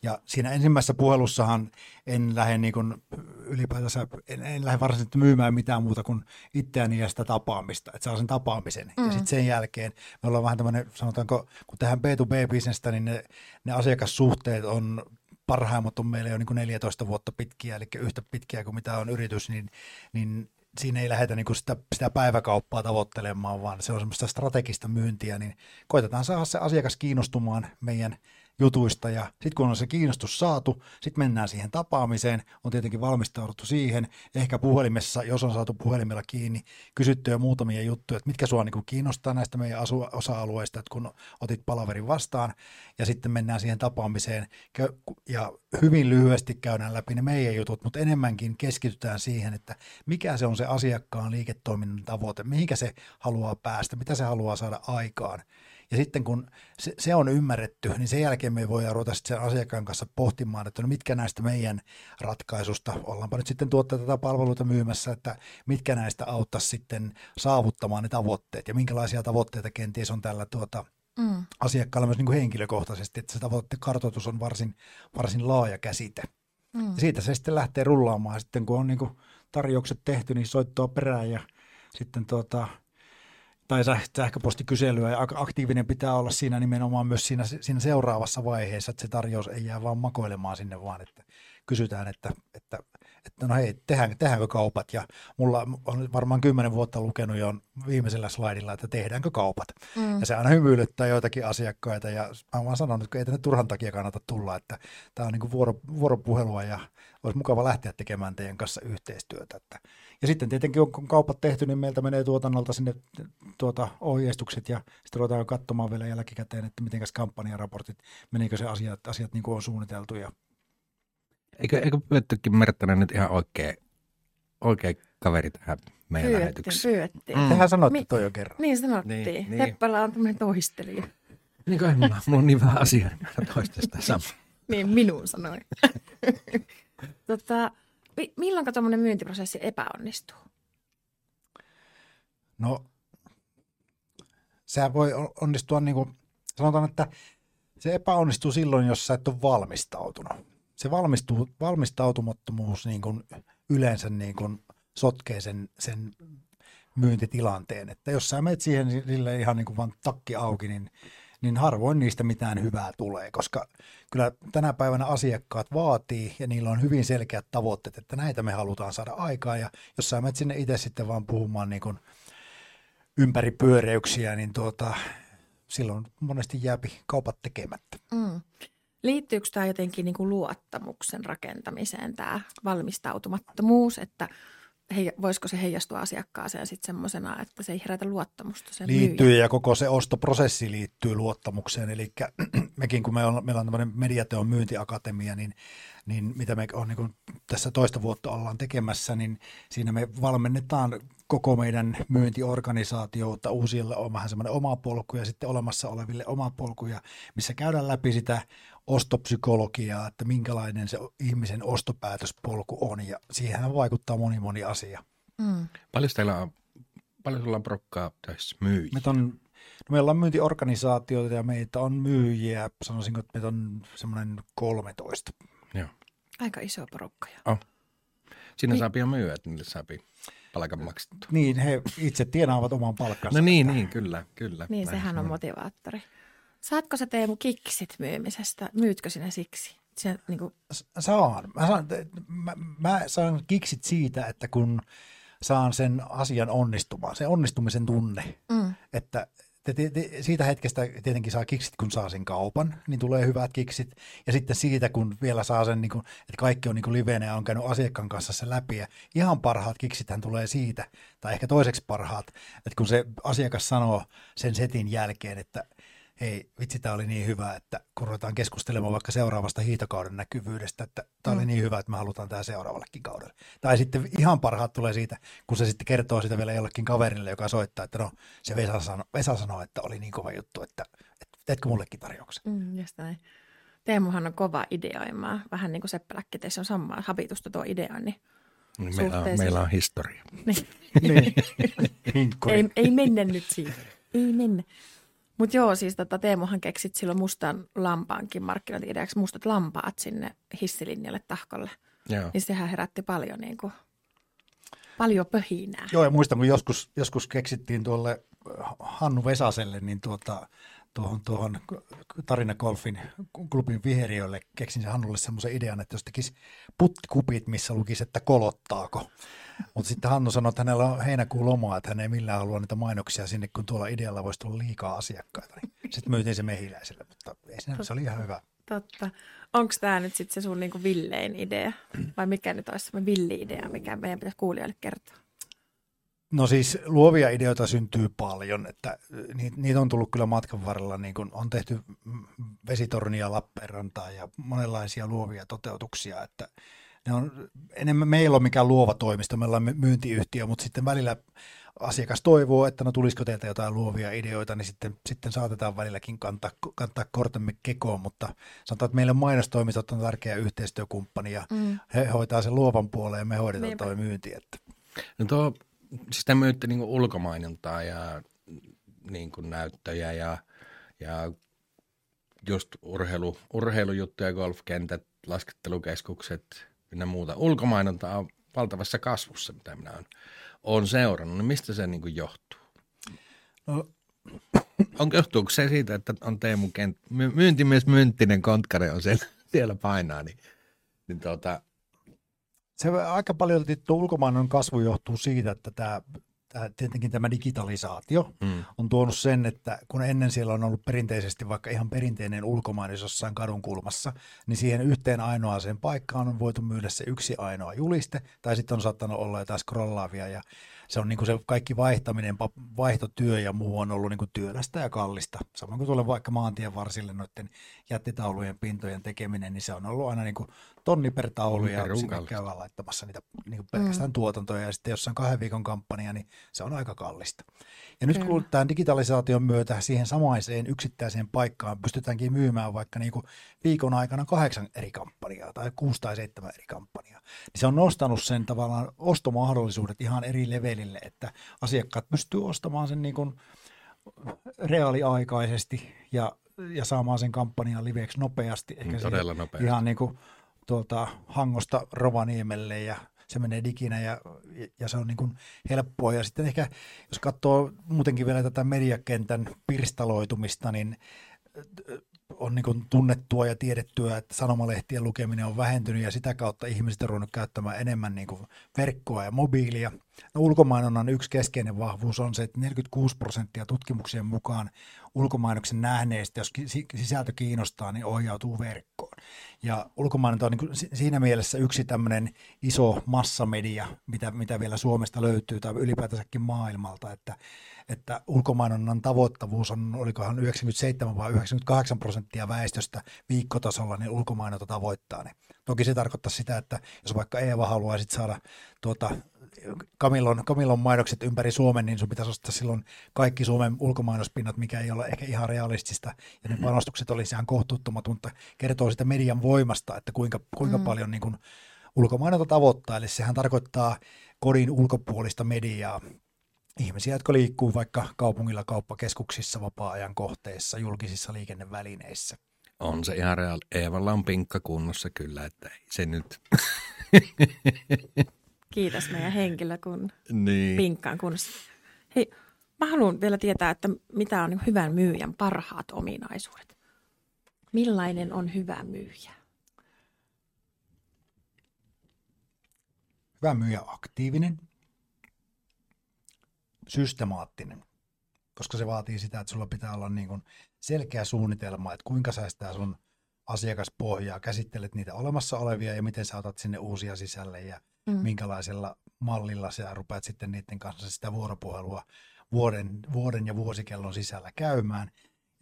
Ja siinä ensimmäisessä puhelussahan en lähde niin kuin ylipäätänsä, en, en lähde varsinaisesti myymään mitään muuta kuin itseäni ja sitä tapaamista, että saa sen tapaamisen. Mm. Ja sitten sen jälkeen me ollaan vähän tämmöinen, sanotaanko, kun tehdään B2B-bisnestä, niin ne, ne asiakassuhteet on parhaimmat on meillä jo niin kuin 14 vuotta pitkiä, eli yhtä pitkiä kuin mitä on yritys, niin, niin siinä ei lähdetä niin sitä, sitä päiväkauppaa tavoittelemaan, vaan se on semmoista strategista myyntiä, niin koitetaan saada se asiakas kiinnostumaan meidän jutuista. Ja sitten kun on se kiinnostus saatu, sitten mennään siihen tapaamiseen, on tietenkin valmistauduttu siihen, ehkä puhelimessa, jos on saatu puhelimella kiinni, kysytty jo muutamia juttuja, että mitkä sua niin kiinnostaa näistä meidän asu- osa-alueista, että kun otit palaverin vastaan. Ja sitten mennään siihen tapaamiseen. Ja hyvin lyhyesti käydään läpi ne meidän jutut, mutta enemmänkin keskitytään siihen, että mikä se on se asiakkaan liiketoiminnan tavoite, mihinkä se haluaa päästä, mitä se haluaa saada aikaan. Ja sitten kun se, se on ymmärretty, niin sen jälkeen me voidaan ruveta sitten sen asiakkaan kanssa pohtimaan, että no mitkä näistä meidän ratkaisusta, ollaanpa nyt sitten tuotteita tai palveluita myymässä, että mitkä näistä auttaisi sitten saavuttamaan ne tavoitteet ja minkälaisia tavoitteita kenties on tällä tuota, mm. asiakkaalla myös niin kuin henkilökohtaisesti, että se tavoitekartoitus on varsin, varsin laaja käsite. Mm. Ja siitä se sitten lähtee rullaamaan. Sitten kun on niin kuin tarjoukset tehty, niin soittoa perään ja sitten tuota, tai säh- sähköpostikyselyä ja ak- aktiivinen pitää olla siinä nimenomaan myös siinä, siinä seuraavassa vaiheessa, että se tarjous ei jää vaan makoilemaan sinne, vaan että kysytään, että, että, että no hei, tehdään, tehdäänkö kaupat ja mulla on varmaan kymmenen vuotta lukenut jo viimeisellä slaidilla, että tehdäänkö kaupat. Mm. Ja se aina hymyilyttää joitakin asiakkaita ja mä vaan sanonut, että ei tänne turhan takia kannata tulla, että tämä on niin vuoro, vuoropuhelua ja olisi mukava lähteä tekemään teidän kanssa yhteistyötä. Että. Ja sitten tietenkin on, kun kaupat tehty, niin meiltä menee tuotannolta sinne tuota, ohjeistukset ja sitten ruvetaan katsomaan vielä jälkikäteen, että miten kampanjaraportit, menikö se asiat, asiat niin kuin on suunniteltu ja Eikö, eikö pyydettykin Merttanen nyt ihan oikea, oikea kaveri tähän meidän Pyydettiin, lähetykseen? pyydettiin. Mm. Tehän sanoitte Mi- toi jo kerran. Niin sanottiin. Niin, Niin. Seppälä on tämmöinen toistelija. Niin kuin mulla, mulla on niin vähän asiaa, niin mä toistan sitä samaa. Niin, minuun sanoi. tota, milloin tuommoinen myyntiprosessi epäonnistuu? No, sehän voi on- onnistua niin kuin, sanotaan, että se epäonnistuu silloin, jos sä et ole valmistautunut. Se valmistuu, valmistautumattomuus niin kuin yleensä niin kuin sotkee sen, sen myyntitilanteen. Että jos sä menet siihen sille ihan niin kuin vaan takki auki, niin, niin harvoin niistä mitään hyvää tulee, koska kyllä tänä päivänä asiakkaat vaatii ja niillä on hyvin selkeät tavoitteet, että näitä me halutaan saada aikaan ja jos sä menet sinne itse sitten vaan puhumaan niin kuin ympäri pyöreyksiä, niin tuota, silloin monesti jääpi kaupat tekemättä. Mm. Liittyykö tämä jotenkin niin kuin luottamuksen rakentamiseen, tämä valmistautumattomuus, että hei, voisiko se heijastua asiakkaaseen sitten semmoisena, että se ei herätä luottamusta sen Liittyy myyjän? ja koko se ostoprosessi liittyy luottamukseen. Eli mekin, kun me on, meillä on tämmöinen mediateon myyntiakatemia, niin, niin mitä me on niin kuin tässä toista vuotta ollaan tekemässä, niin siinä me valmennetaan koko meidän myyntiorganisaatiota uusille on vähän semmoinen oma polku ja sitten olemassa oleville oma polku, ja missä käydään läpi sitä ostopsykologiaa, että minkälainen se ihmisen ostopäätöspolku on, ja siihen vaikuttaa moni moni asia. Mm. Paljon teillä on, paljon sulla on porukkaa tässä myyjiä? Meitä on, no meillä on myyntiorganisaatioita ja meitä on myyjiä, sanoisinko, että meitä on semmoinen 13. Joo. Aika iso porukka. jo. Siinä Niin. saa jo myyä, että niille saa palkan maksettua. Niin, he itse tienaavat oman palkkansa. No niin, niin, kyllä, kyllä. Niin, sehän se on motivaattori. Saatko sä Teemu kiksit myymisestä? Myytkö sinä siksi? Se, niin kuin, Saan. Mä saan, mä, mä saan kiksit siitä, että kun saan sen asian onnistumaan, se onnistumisen tunne, mm, että te, te, te, siitä hetkestä tietenkin saa kiksit, kun saa sen kaupan, niin tulee hyvät kiksit. Ja sitten siitä, kun vielä saa sen, niin kuin, että kaikki on niin kuin livenä ja on käynyt asiakkaan kanssa se läpi. Ja ihan parhaat kiksithän tulee siitä, tai ehkä toiseksi parhaat, että kun se asiakas sanoo sen setin jälkeen, että hei, vitsi, tämä oli niin hyvä, että kun ruvetaan keskustelemaan vaikka seuraavasta hiitokauden näkyvyydestä, että tämä oli Mm. niin hyvä, että me halutaan tämä seuraavallekin kaudelle. Tai sitten ihan parhaat tulee siitä, kun se sitten kertoo sitä vielä jollekin kaverille, joka soittaa, että no se Vesa sanoi, Vesa sanoi että oli niin kova juttu, että, että teetkö mullekin tarjouksen. mm, just näin. Teemuhan on kova ideoimaan. Vähän niin kuin Seppäläkki, teissä on samaa habitusta tuo ideointi. Niin meillä, on, meillä on historia. Niin. niin. Ei, ei mennä nyt siihen. Ei mennä. Mutta joo, siis tota, Teemuhan keksit silloin mustan lampaankin markkinointi-ideaksi mustat lampaat sinne hissilinjalle tahkolle. Joo. Niin sehän herätti paljon, niin kuin, paljon pöhinää. Joo, ja muistan, kun joskus, joskus keksittiin tuolle Hannu Vesaselle, niin tuota, tuohon, tuohon Tarina Golfin klubin viheriölle keksin se Hannulle semmoisen idean, että jos tekisi puttikupit, missä lukisi, että kolottaako. Mutta sitten Hannu sanoi, että hänellä on heinäkuun lomaa, että hän ei millään halua niitä mainoksia sinne, kun tuolla idealla voisi tulla liikaa asiakkaita. Niin sitten myytiin se mehiläiselle, mutta ei siinä, se oli ihan hyvä. Totta. Onko tämä nyt sitten se sun niinku villein idea? Vai mikä nyt olisi semmoinen villi-idea, mikä meidän pitäisi kuulijoille kertoa? No siis luovia ideoita syntyy paljon, että niitä, niitä on tullut kyllä matkan varrella, niin kuin on tehty vesitornia Lappeenrantaa ja monenlaisia luovia toteutuksia, että ne on enemmän, meillä on mikään luova toimisto, meillä on myyntiyhtiö, mutta sitten välillä asiakas toivoo, että no tulisiko teiltä jotain luovia ideoita, niin sitten, sitten saatetaan välilläkin kantaa, kantaa kortemme kekoon, mutta sanotaan, että meille mainostoimistot on tärkeä yhteistyökumppani ja Mm. he hoitaa sen luovan puoleen ja me hoidetaan Niinpä. tuo myynti. Että. No tuo, siis te myytte niin ulkomainontaa ja niin kuin näyttöjä ja, ja just urheilu, urheilujuttuja, golfkentät, laskettelukeskukset ja muuta. Ulkomainonta on valtavassa kasvussa, mitä minä olen, olen seurannut. No mistä se niin kuin johtuu? No, On, johtuuko se siitä, että on Teemu Kent, my, myyntimies Mynttinen Kontkare on siellä, siellä painaa, niin, niin tuota, Se aika paljon ulkomainen kasvu johtuu siitä, että tämä, tämä, tietenkin tämä digitalisaatio mm, on tuonut sen, että kun ennen siellä on ollut perinteisesti vaikka ihan perinteinen ulkomainos jossain kadun kulmassa, niin siihen yhteen ainoaseen paikkaan on voitu myydä se yksi ainoa juliste, tai sitten on saattanut olla jotain scrollaavia, ja se on niin kuin se kaikki vaihtaminen, vaihtotyö ja muu on ollut niin kuin työlästä ja kallista. Samoin kuin tuolle vaikka maantien varsille noiden jättitaulujen pintojen tekeminen, niin se on ollut aina niin kuin tonni per taulu ja sinne käydään laittamassa niitä niin kuin pelkästään mm. tuotantoja ja sitten jossain kahden viikon kampanja, niin se on aika kallista. Ja nyt kun tämän digitalisaation myötä siihen samaiseen yksittäiseen paikkaan pystytäänkin myymään vaikka niin kuin viikon aikana kahdeksan eri kampanjaa tai kuusi tai seitsemän eri kampanjaa, niin se on nostanut sen tavallaan ostomahdollisuudet ihan eri levelille, että asiakkaat pystyy ostamaan sen niin kuin reaaliaikaisesti ja, ja saamaan sen kampanjan liveksi nopeasti. Ehkä todella nopeasti. Ihan niin kuin tuolta Hangosta Rovaniemelle ja se menee diginä ja, ja se on niin kuin helppoa. Ja sitten ehkä, jos katsoo muutenkin vielä tätä mediakentän pirstaloitumista, niin on niin tunnettua ja tiedettyä, että sanomalehtien lukeminen on vähentynyt ja sitä kautta ihmiset on ruvennut käyttämään enemmän niin verkkoa ja mobiilia. No, ulkomainonnan yksi keskeinen vahvuus on se, että 46 prosenttia tutkimuksien mukaan ulkomainoksen nähneistä, jos sisältö kiinnostaa, niin ohjautuu verkkoon. Ja ulkomainonta on niin kuin si- siinä mielessä yksi tämmöinen iso massamedia, mitä, mitä vielä Suomesta löytyy tai ylipäätänsäkin maailmalta, että, että ulkomainonnan tavoittavuus on, olikohan 97 vai 98 prosenttia väestöstä viikkotasolla, niin ulkomainonta tavoittaa ne. Toki se tarkoittaa sitä, että jos vaikka Eeva haluaisit saada tuota, Kamillon, Kamillon mainokset ympäri Suomen, niin sun pitäisi ostaa silloin kaikki Suomen ulkomainospinnat, mikä ei ole ehkä ihan realistista, ja ne panostukset olisi ihan kohtuuttomat, mutta kertoo sitä median voimasta, että kuinka, kuinka mm. paljon niin kuin ulkomainonta tavoittaa, eli sehän tarkoittaa kodin ulkopuolista mediaa, ihmisiä, jotka liikkuu vaikka kaupungilla, kauppakeskuksissa, vapaa-ajan kohteissa, julkisissa liikennevälineissä. on se ihan reaali. Eevalla on pinkka kunnossa kyllä, että ei se nyt. Kiitos meidän henkilökunnan niin. pinkkaan kunnossa. Hei, mä haluan vielä tietää, että mitä on hyvän myyjän parhaat ominaisuudet. Millainen on hyvä myyjä? Hyvä myyjä aktiivinen, systemaattinen, koska se vaatii sitä, että sulla pitää olla niin kuin selkeä suunnitelma, että kuinka sä sitä sun asiakaspohjaa käsittelet niitä olemassa olevia ja miten sä otat sinne uusia sisälle ja mm. minkälaisella mallilla sä rupeat sitten niiden kanssa sitä vuoropuhelua vuoden, vuoden ja vuosikellon sisällä käymään.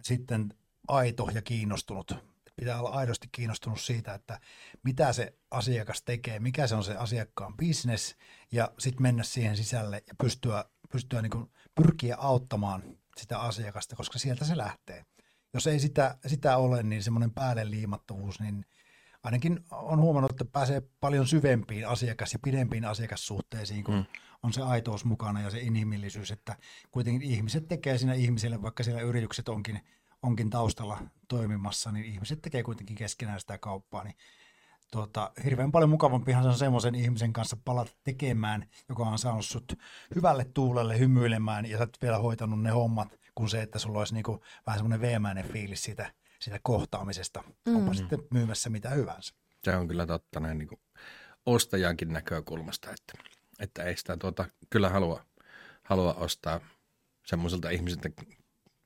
Sitten aito ja kiinnostunut. Pitää olla aidosti kiinnostunut siitä, että mitä se asiakas tekee, mikä se on se asiakkaan business ja sitten mennä siihen sisälle ja pystyä, pystyä niin kuin pyrkiä auttamaan sitä asiakasta, koska sieltä se lähtee. Jos ei sitä, sitä ole, niin semmoinen päälle liimattuvuus, niin ainakin on huomannut, että pääsee paljon syvempiin asiakas- ja pidempiin asiakassuhteisiin, kun mm. on se aitous mukana ja se inhimillisyys, että kuitenkin ihmiset tekee siinä ihmiselle, vaikka siellä yritykset onkin, onkin taustalla toimimassa, niin ihmiset tekee kuitenkin keskenään sitä kauppaa, niin tuota, hirveän paljon mukavampihan se on semmoisen ihmisen kanssa palata tekemään, joka on saanut sut hyvälle tuulelle hymyilemään ja sä oot vielä hoitanut ne hommat, kuin se, että sulla olisi niinku vähän semmoinen veemäinen fiilis siitä, siitä kohtaamisesta, mm. onpa sitten myymässä mitä hyvänsä. Se on kyllä totta näin niin kuin ostajankin näkökulmasta, että, että ei sitä tuota, kyllä halua, halua ostaa semmoiselta ihmiseltä,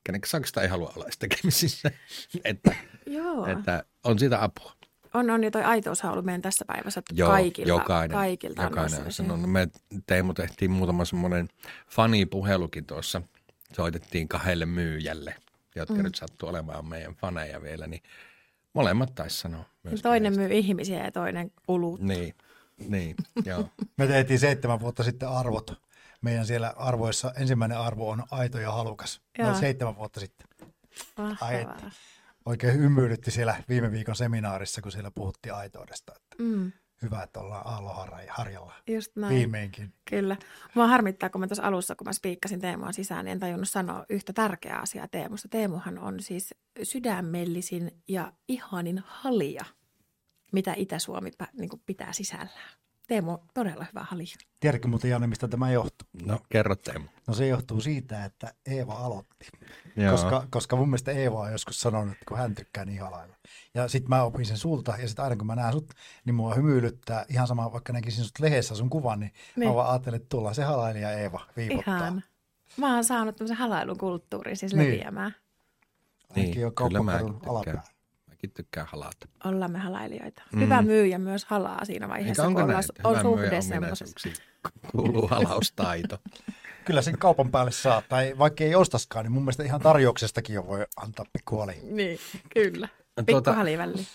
kenen kanssa ei halua olla tekemisissä, että, Joo. että on siitä apua. On, on, ja toi aitoushan on ollut meidän tässä päivässä, että Joo, kaikilla, jokainen, kaikilta jokainen on sanonut. Me Teemu tehtiin muutama semmoinen fani-puhelukin tuossa. Soitettiin kahdelle myyjälle, jotka mm. nyt sattuu olemaan meidän faneja vielä, niin molemmat taisi sanoa. Toinen näistä. myy ihmisiä ja toinen kulut. Niin, niin, joo. Me tehtiin seitsemän vuotta sitten arvot. Meidän siellä arvoissa ensimmäinen arvo on aito ja halukas. Joo. Noin seitsemän vuotta sitten. Mahtavaa. Ai että. Oikein hymyilytti siellä viime viikon seminaarissa, kun siellä puhuttiin aitoudesta. Että Mm, hyvä, että ollaan just näin. viimeinkin. Kyllä. Mua harmittaa, kun mä tuossa alussa, kun mä spiikkasin Teemuan sisään, niin en tajunnut sanoa yhtä tärkeää asiaa Teemusta. Teemuhan on siis sydämellisin ja ihanin halija, mitä Itä-Suomi niin pitää sisällään. Teemu, todella hyvä halja. Tiedätkö muuten Janne, mistä tämä johtuu? No, kerro Teemu. No se johtuu siitä, että Eeva aloitti. Joo. Koska, koska mun mielestä Eeva on joskus sanonut, että kun hän tykkää niin halailla. Ja sitten mä opin sen sulta, ja sitten aina kun mä näen sut, niin mua hymyilyttää ihan sama, vaikka näkisin sut lehdessä sun kuvan, niin, niin. Niin. mä vaan ajattelin, että tullaan se halailija Eeva viipottaa. Ihan. Mä oon saanut tämmöisen halailukulttuurin siis Niin. leviämään. Ainakin jo kyllä mäkin kauppakadun Mäkin tykkään halata. Ollaan me halailijoita. Mm. Mm. Hyvä myyjä myös halaa siinä vaiheessa, Eikä onko kun näin, on suhde semmoisessa. kuuluu halaustaito. Kyllä sen kaupan päälle saa, tai vaikka ei ostaskaan, niin mun mielestä ihan tarjouksestakin jo voi antaa pikkuhali. Niin, kyllä. Tuota- Pikku halivälli.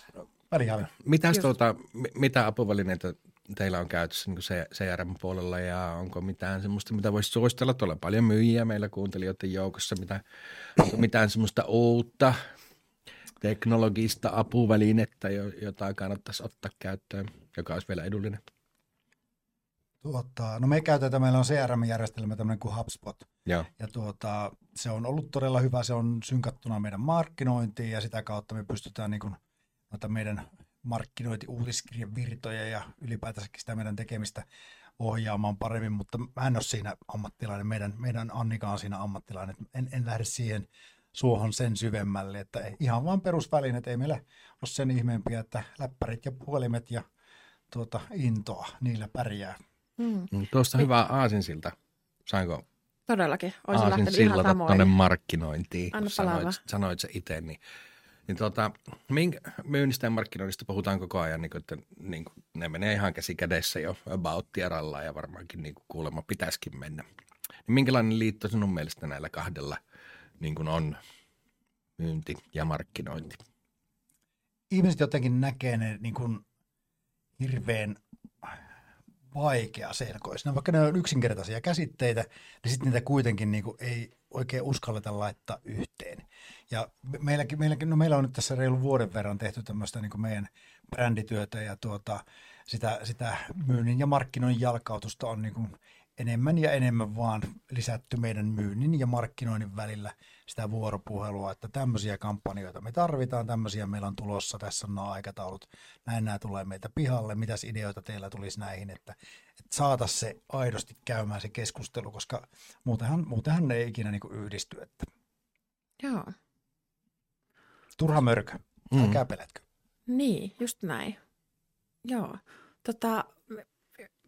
Välihali. Mitäs Just. tuota, mi- mitä apuvälineitä teillä on käytössä niin CRM-puolella ja onko mitään semmoista, mitä voisi suositella? Tuolla on paljon myyjiä meillä kuuntelijoiden joukossa. Mitä, onko mitään semmoista uutta teknologista apuvälinettä, jo- jota kannattaisi ottaa käyttöön, joka olisi vielä edullinen? Tuota, no me käytetään, meillä on CRM-järjestelmä tämmöinen kuin HubSpot. Joo. Ja tuota, se on ollut todella hyvä, se on synkattuna meidän markkinointiin ja sitä kautta me pystytään niin kuin, noita meidän markkinointi uutiskirjan virtoja ja ylipäätänsäkin sitä meidän tekemistä ohjaamaan paremmin, mutta mä en ole siinä ammattilainen, meidän, meidän Annika on siinä ammattilainen, en, en lähde siihen suohon sen syvemmälle, että ei- ihan vaan perusvälineet, ei meillä ole sen ihmeempiä, että läppärit ja puhelimet ja tuota, intoa, niillä pärjää. Mm, Mm, Tuosta hyvä aasinsilta. Saanko todellakin. Olisin lähtenyt ihan tuonne tamoihin. markkinointiin, Anna kun sanoit, sanoit se itse. Niin, niin tota, minkä, myynnistä ja markkinoinnista puhutaan koko ajan, niin kuin, että niin kuin, ne menee ihan käsi kädessä jo about tieralla ja varmaankin niin kuin kuulemma pitäisikin mennä. Niin minkälainen liitto sinun mielestä näillä kahdella niin kuin on myynti ja markkinointi? ihmiset jotenkin näkee ne niin kuin hirveän vaikea selkoisina, vaikka ne on yksinkertaisia käsitteitä, niin sitten niitä kuitenkin niin kuin ei oikein uskalleta laittaa yhteen. Ja me- meilläkin, meilläkin, no meillä on nyt tässä reilu vuoden verran tehty tämmöistä niin kuin meidän brändityötä ja tuota, sitä, sitä myynnin ja markkinoinnin jalkautusta on niin kuin enemmän ja enemmän vaan lisätty meidän myynnin ja markkinoinnin välillä sitä vuoropuhelua, että tämmöisiä kampanjoita me tarvitaan, tämmöisiä meillä on tulossa, tässä on nämä aikataulut, näin nämä tulee meiltä pihalle, mitäs ideoita teillä tulisi näihin, että, että saataisiin se aidosti käymään se keskustelu, koska muutenhan, muutenhan ne ei ikinä niin yhdisty, että Joo. turha mörkö, Mm. älkää pelätkö. Niin, just näin. Joo. Tota,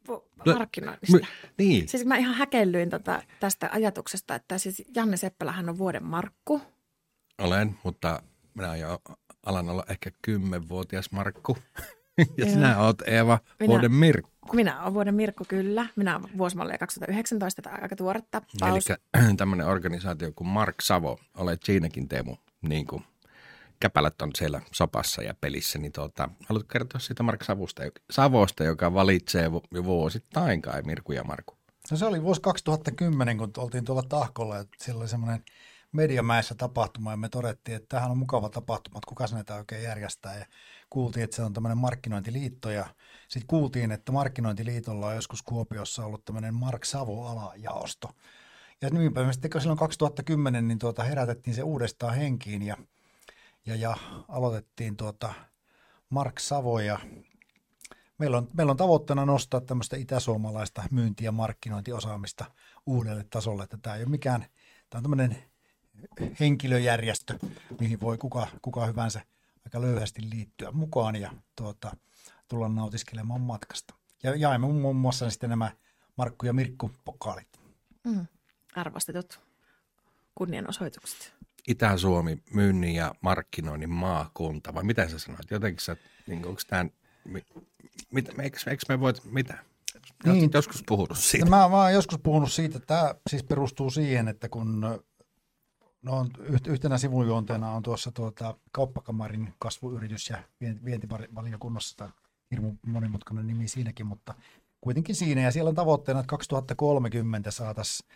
No, markkinoinnista. My, niin, Siis mä ihan häkellyin tota, tästä ajatuksesta, että siis Janne Seppälähän on vuoden Markku. olen, mutta minä jo alan olla ehkä kymmenvuotias Markku. ja Joo. sinä oot Eeva Minä- vuoden Mirkku. Minä olen vuoden Mirkku kyllä. Minä olen vuosimallia 2019, tämä aika tuore tappaus. Eli tämmöinen organisaatio kuin Mark Savo, olet siinäkin Teemu, niin kuin käpälät on siellä sopassa ja pelissä, niin tuota, haluatko kertoa siitä Mark Savusta, Savosta, joka valitsee vuosittain kai Mirku ja Marku? No se oli vuosi 2010, kun oltiin tuolla Tahkolla ja siellä oli semmoinen Mediamäessä tapahtuma ja me todettiin, että tämähän on mukava tapahtuma, että kuka näitä oikein järjestää ja kuultiin, että se on tämmöinen markkinointiliitto ja sitten kuultiin, että markkinointiliitolla on joskus Kuopiossa ollut tämmöinen Mark Savo-alajaosto. Ja niinpä me sitten silloin 2010 niin tuota herätettiin se uudestaan henkiin ja, ja, ja aloitettiin tuota Mark Savo ja Meillä on, meillä on tavoitteena nostaa tämmöistä itäsuomalaista myynti- ja markkinointiosaamista uudelle tasolle, että tämä ei ole mikään, tämä on tämmöinen henkilöjärjestö, mihin voi kuka, kuka hyvänsä aika löyhästi liittyä mukaan ja tuota, tulla nautiskelemaan matkasta. Ja jaemme muun muassa sitten nämä Markku ja Mirkku pokaalit. Mm. Arvostetut kunnianosoitukset. Itä-Suomi myynnin ja markkinoinnin maakunta, vai mitä sä sanoit? Jotenkin sä, niin onko tämä, mi, mit, eikö, eikö me voit, mitä? Niin. Joskus puhunut siitä. Ja mä, mä oon joskus puhunut siitä, että tämä siis perustuu siihen, että kun no, yhtenä sivujuonteena on tuossa tuota, kauppakamarin kasvuyritys ja vien- vientivaliokunnassa, tai hirmu monimutkainen nimi siinäkin, mutta kuitenkin siinä. Ja siellä on tavoitteena, että 2030 saataisiin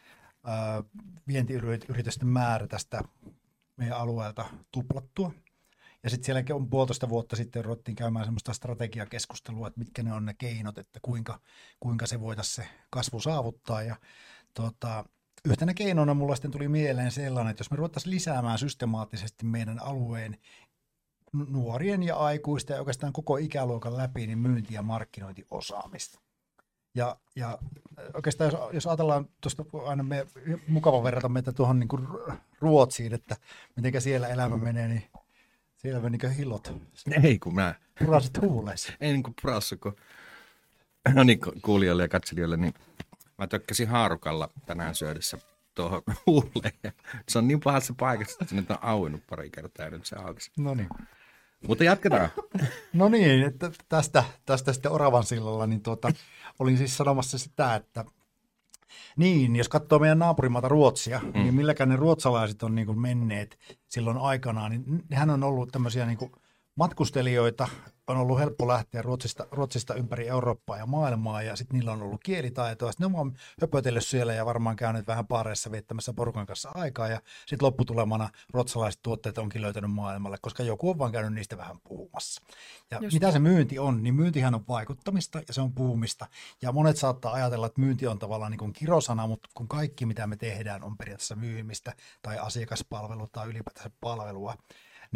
vientiyritysten määrä tästä meidän alueelta tuplattua. Ja sitten sielläkin on puolitoista vuotta sitten ruvettiin käymään semmoista strategiakeskustelua, että mitkä ne on ne keinot, että kuinka, kuinka se voitaisiin se kasvu saavuttaa. Ja tota, yhtenä keinona mulla sitten tuli mieleen sellainen, että jos me ruvettaisiin lisäämään systemaattisesti meidän alueen nuorien ja aikuisten ja oikeastaan koko ikäluokan läpi niin myynti- ja markkinointiosaamista. Ja, ja oikeastaan jos, jos ajatellaan tuosta aina me, mukava verrata meitä tuohon niin kuin Ruotsiin, että miten siellä elämä menee, niin siellä meni niin hillot. Ei kun mä. Purasit huuleissa. Ei niin kuin purassu, kun... No niin, kuulijoille ja katselijoille, niin mä tökkäsin haarukalla tänään syödessä tuohon huuleen. Se on niin pahassa paikassa, että se nyt on auennut pari kertaa ja nyt se aukesi. No niin. Mutta jatketaan. No niin, että tästä, tästä sitten Oravan sillalla, niin tuota, olin siis sanomassa sitä, että niin, jos katsoo meidän naapurimaata Ruotsia, mm. niin milläkään ne ruotsalaiset on niin kuin menneet silloin aikanaan, niin hän on ollut tämmöisiä niin kuin matkustelijoita, on ollut helppo lähteä Ruotsista, Ruotsista ympäri Eurooppaa ja maailmaa ja sitten niillä on ollut kielitaitoa. Sitten ne on höpötellyt siellä ja varmaan käynyt vähän paareissa viettämässä porukan kanssa aikaa ja sitten lopputulemana ruotsalaiset tuotteet onkin löytänyt maailmalle, koska joku on vaan käynyt niistä vähän puhumassa. Ja Just mitä se myynti on, niin myyntihän on vaikuttamista ja se on puhumista. Ja monet saattaa ajatella, että myynti on tavallaan niin kuin kirosana, mutta kun kaikki mitä me tehdään on periaatteessa myymistä tai asiakaspalvelua tai ylipäätänsä palvelua,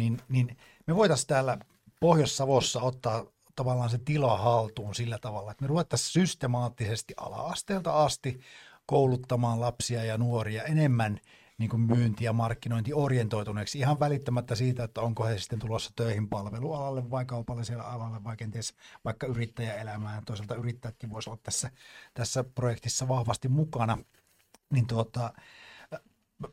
niin, niin me voitaisiin täällä Pohjois-Savossa ottaa tavallaan se tila haltuun sillä tavalla, että me ruvettaisiin systemaattisesti ala-asteelta asti kouluttamaan lapsia ja nuoria enemmän niin kuin myynti- ja markkinointiorientoituneeksi ihan välittämättä siitä, että onko he sitten tulossa töihin palvelualalle vai kaupalliselle alalle vai kenties vaikka yrittäjäelämään. Toisaalta yrittäjätkin voisi olla tässä, tässä projektissa vahvasti mukana. Niin tuota,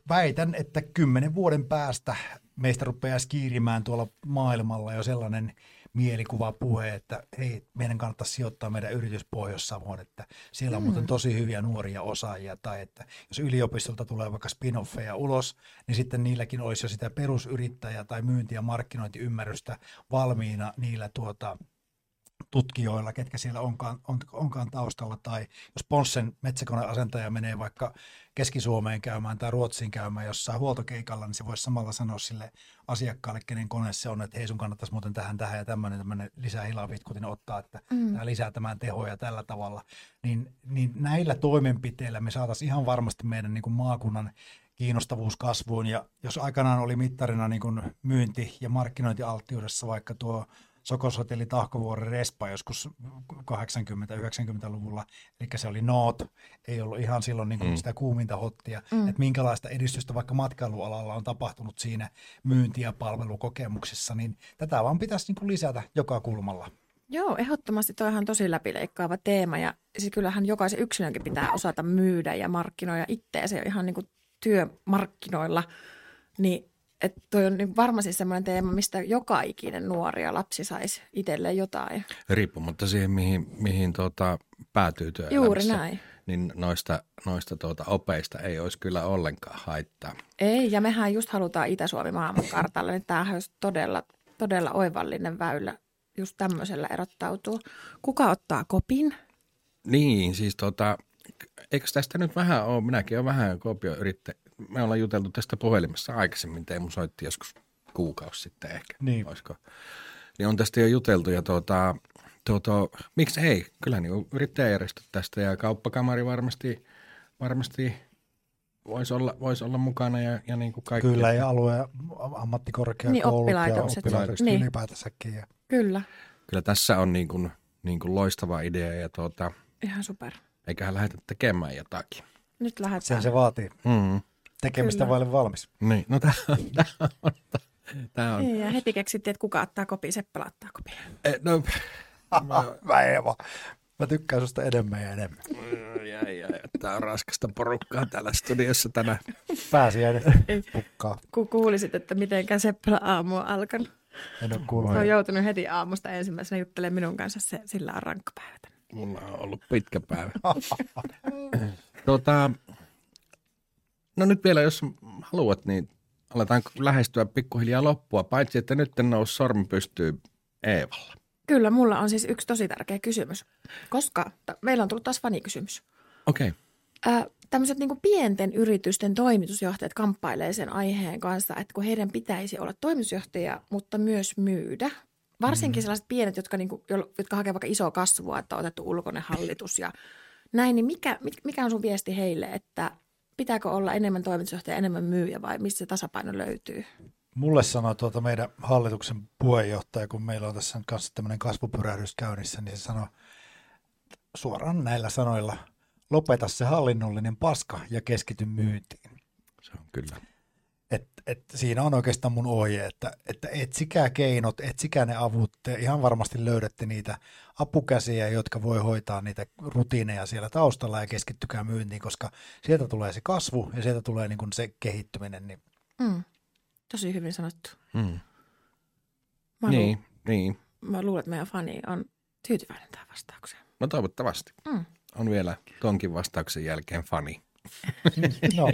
väitän, että kymmenen vuoden päästä meistä rupeaa kiirimään tuolla maailmalla jo sellainen mielikuva puhe, että hei, meidän kannattaisi sijoittaa meidän yritys Pohjois-Savoon, että siellä on mm. muuten tosi hyviä nuoria osaajia, tai että jos yliopistolta tulee vaikka spin-offeja ulos, niin sitten niilläkin olisi jo sitä perusyrittäjä- tai myynti- ja markkinointiymmärrystä valmiina niillä tuota, tutkijoilla, ketkä siellä onkaan, on, onkaan taustalla, tai jos Ponssen metsäkoneasentaja menee vaikka Keski-Suomeen käymään tai Ruotsiin käymään jossain huoltokeikalla, niin se voisi samalla sanoa sille asiakkaalle, kenen kone se on, että hei sun kannattaisi muuten tähän, tähän ja tämmöinen, tämmöinen lisää hilavitkutin ottaa, että mm. tämä lisää tämän tehoja tällä tavalla. Niin, niin näillä toimenpiteillä me saataisiin ihan varmasti meidän niin kuin maakunnan kiinnostavuus kasvuun. Ja jos aikanaan oli mittarina niin kuin myynti- ja markkinointialttiudessa vaikka tuo Sokoshotelli Tahkovuoren Respa joskus 80-90-luvulla, eli se oli Noot, ei ollut ihan silloin niin kuin mm. sitä kuuminta hottia, mm. että minkälaista edistystä vaikka matkailualalla on tapahtunut siinä myynti- ja palvelukokemuksessa, niin tätä vaan pitäisi niin kuin lisätä joka kulmalla. Joo, ehdottomasti toihan tosi läpileikkaava teema ja siis kyllähän jokaisen yksilönkin pitää osata myydä ja markkinoida itseäsi ihan niin kuin työmarkkinoilla, niin että toi on niin varmasti semmoinen teema, mistä joka ikinen nuori ja lapsi saisi itselleen jotain. Riippumatta siihen, mihin, mihin tuota, päätyy työelämässä. Juuri näin. Niin noista, noista tuota, opeista ei olisi kyllä ollenkaan haittaa. Ei, ja mehän just halutaan Itä-Suomi maailmankartalle, niin tämähän olisi todella, todella oivallinen väylä just tämmöisellä erottautuu. Kuka ottaa kopin? Niin, siis tota, eikö tästä nyt vähän ole, minäkin olen vähän kopio me ollaan juteltu tästä puhelimessa aikaisemmin, Teemu soitti joskus kuukausi sitten ehkä. Niin. Olisiko? Niin on tästä jo juteltu ja tuota, tuota, miksi ei? Kyllä niin yrittäjäjärjestöt tästä ja kauppakamari varmasti, varmasti voisi olla, voisi olla mukana ja, ja niin kuin kaikki. Kyllä ja alue- ammattikorkeakoulut niin, oppilaitokset. ja oppilaitokset niin. ylipäätänsäkin. Ja. Kyllä. Kyllä tässä on niin kuin, niin kuin loistava idea ja tuota, Ihan super. Eiköhän lähdetä tekemään jotakin. Nyt lähdetään. Sen se vaatii. Mm tekemistä Kyllä. vaille valmis. Niin, no tämä on, tämä on, tämä on. Niin, ja heti keksittiin, että kuka ottaa kopi, Seppälä ottaa kopi. E, no, mä... mä Eeva. Mä tykkään susta enemmän ja enemmän. Jäi, jäi. Tämä on raskasta porukkaa täällä studiossa tänään. Pääsiäinen pukkaa. Kun kuulisit, että miten Seppälä aamu on alkanut. En ole kuullut. on joutunut heti aamusta ensimmäisenä juttelemaan minun kanssa, se, sillä on rankka päivä. Mulla on ollut pitkä päivä. tota, No nyt vielä, jos haluat, niin aletaan lähestyä pikkuhiljaa loppua, paitsi että nyt nousi sormi pystyy Eevalla. Kyllä, mulla on siis yksi tosi tärkeä kysymys, koska t- meillä on tullut taas fanikysymys. Okei. Okay. tämmöiset niin pienten yritysten toimitusjohtajat kamppailee sen aiheen kanssa, että kun heidän pitäisi olla toimitusjohtaja, mutta myös myydä. Varsinkin mm. sellaiset pienet, jotka, niin kuin, jotka hakevat vaikka isoa kasvua, että on otettu ulkoinen hallitus ja näin, niin mikä, mikä on sun viesti heille, että pitääkö olla enemmän toimitusjohtaja, enemmän myyjä vai missä se tasapaino löytyy? Mulle sanoi tuota meidän hallituksen puheenjohtaja, kun meillä on tässä kanssa tämmöinen kasvupyrähdys käynnissä, niin se sanoi, suoraan näillä sanoilla, lopeta se hallinnollinen paska ja keskity myyntiin. Se on kyllä. Et, et siinä on oikeastaan mun ohje, että, että etsikää keinot, etsikää ne avut, te ihan varmasti löydätte niitä apukäsiä, jotka voi hoitaa niitä rutiineja siellä taustalla ja keskittykää myyntiin, koska sieltä tulee se kasvu ja sieltä tulee niin kuin se kehittyminen. Niin Mm. Tosi hyvin sanottu. Mm. Mä, Niin, niin. Luulen, mä luulen, että meidän fani on tyytyväinen tähän vastaukseen. No toivottavasti. Mm. On vielä tonkin vastauksen jälkeen fani. No,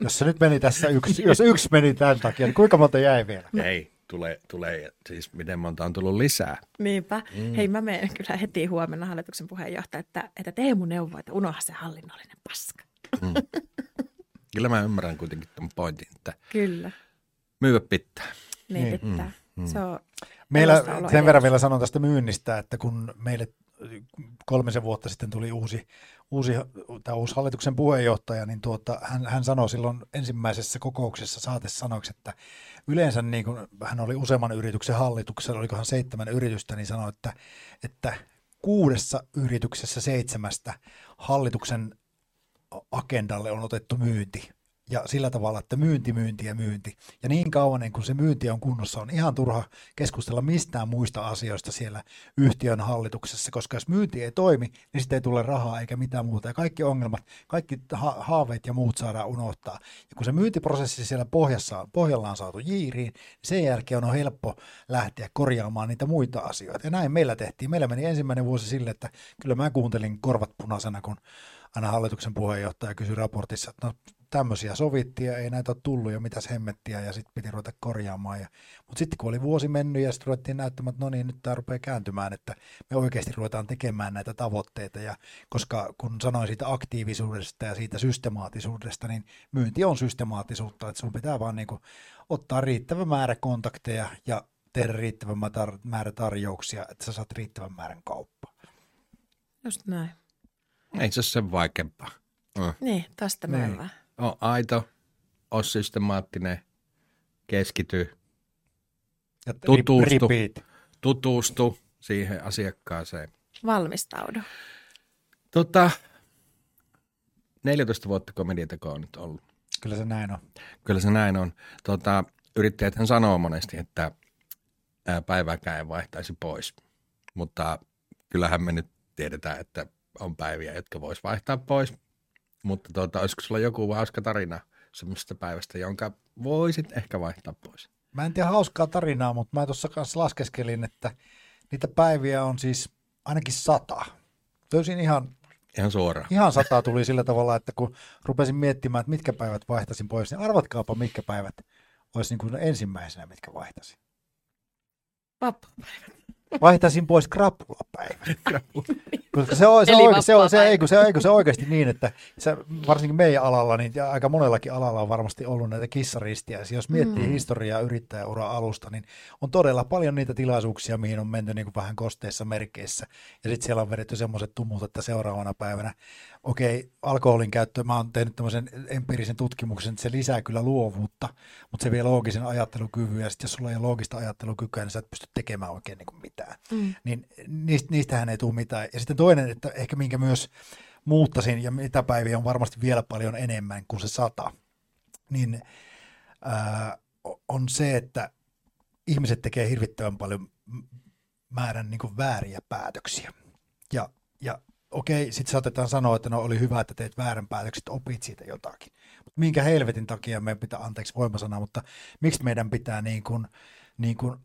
jos se nyt meni tässä yksi, jos yksi meni tämän takia, niin kuinka monta jäi vielä? Ei, tulee, tulee, siis miten monta on tullut lisää. Niinpä. Mm. Hei, mä menen kyllä heti huomenna hallituksen puheenjohtaja, että, että Teemu neuvoo, että unohda se hallinnollinen paska. Mm. Kyllä mä ymmärrän kuitenkin tuon pointin, että Kyllä, myyä pitää. niin, Niin. pitää. Mm. Se on Meillä sen verran vielä sanon tästä myynnistä, että kun meille kolmisen vuotta sitten tuli uusi, uusi, tämä uusi hallituksen puheenjohtaja, niin tuota, hän, hän sanoi silloin ensimmäisessä kokouksessa saatesanoiksi, että yleensä niin kun hän oli useamman yrityksen hallituksella, olikohan seitsemän yritystä, niin sanoi, että, että kuudessa yrityksessä seitsemästä hallituksen agendalle on otettu myynti. Ja sillä tavalla, että myynti, myynti ja myynti. Ja niin kauan, kun se myynti on kunnossa, on ihan turha keskustella mistään muista asioista siellä yhtiön hallituksessa, koska jos myynti ei toimi, niin sitten ei tule rahaa eikä mitään muuta. Ja kaikki ongelmat, kaikki ha- haaveet ja muut saadaan unohtaa. Ja kun se myyntiprosessi siellä pohjassa, pohjalla on saatu jiiriin, niin sen jälkeen on helppo lähteä korjaamaan niitä muita asioita. Ja näin meillä tehtiin. Meillä meni ensimmäinen vuosi sille, että kyllä mä kuuntelin korvat punaisena, kun aina hallituksen puheenjohtaja kysyi raportissa, että no tämmöisiä sovittiin ja ei näitä ole tullut ja mitäs hemmettiä ja sitten piti ruveta korjaamaan. Ja, mutta sitten kun oli vuosi mennyt ja sitten ruvettiin näyttämään, että no niin, nyt tämä rupeaa kääntymään, että me oikeasti ruvetaan tekemään näitä tavoitteita. Ja koska kun sanoin siitä aktiivisuudesta ja siitä systemaattisuudesta, niin myynti on systemaattisuutta, että sun pitää vaan niinku ottaa riittävä määrä kontakteja ja tehdä riittävän määr- määrä tarjouksia, että sä saat riittävän määrän kauppaa. Just näin. Ei se ole sen vaikeampaa. Mm. Niin, tästä Niin. niin. On aito, on systemaattinen, keskity, Ja Tutustu. repeat. tutustu siihen asiakkaaseen. Valmistaudu. Tota, 14 vuotta komediateko on nyt ollut. Kyllä se näin on. Kyllä se näin on. Tota, yrittäjäthän sanoo monesti, että ää, päivääkään ei vaihtaisi pois. Mutta kyllähän me nyt tiedetään, että on päiviä, jotka vois vaihtaa pois. Mutta tota, olisiko sulla joku hauska tarina semmoisesta päivästä, jonka voisit ehkä vaihtaa pois? Mä en tiedä hauskaa tarinaa, mutta mä tuossa kanssa laskeskelin, että niitä päiviä on siis ainakin sata. Löysin ihan, Ihan suoraan. ihan sata tuli sillä tavalla, että kun rupesin miettimään, että mitkä päivät vaihtaisin pois, niin arvatkaapa mitkä päivät olisi niin kuin ensimmäisenä, mitkä vaihtaisin. Vappu. Vaihtaisin pois krapulapäivän. Koska se on, se, on, se, on, se, ei, kun se, ei, kun se oikeasti niin, että se, varsinkin meidän alalla, niin ja aika monellakin alalla on varmasti ollut näitä kissaristiä. Jos miettii mm. historiaa yrittäjäura alusta, niin on todella paljon niitä tilaisuuksia, mihin on menty niin kuin vähän kosteissa merkeissä. Ja sitten siellä on vedetty semmoiset tumut, että seuraavana päivänä, okei, alkoholin käyttö, mä oon tehnyt tämmöisen empiirisen tutkimuksen, että se lisää kyllä luovuutta, mutta se vie loogisen ajattelukyvyn, ja sitten jos sulla ei ole loogista ajattelukykyä, niin sä et pysty tekemään oikein niin kuin mitään Mm. niin niistä, niistähän ei tule mitään. Ja sitten toinen, että ehkä minkä myös muuttasin, ja mitä päiviä on varmasti vielä paljon enemmän kuin se sata, niin ää, on se, että ihmiset tekee hirvittävän paljon määrän niin kuin vääriä päätöksiä. Ja, ja okei, sitten saatetaan sanoa, että no oli hyvä, että teet väärän päätökset, opit siitä jotakin. Mutta minkä helvetin takia meidän pitää, anteeksi voimasana, mutta miksi meidän pitää niin kuin, niin kuin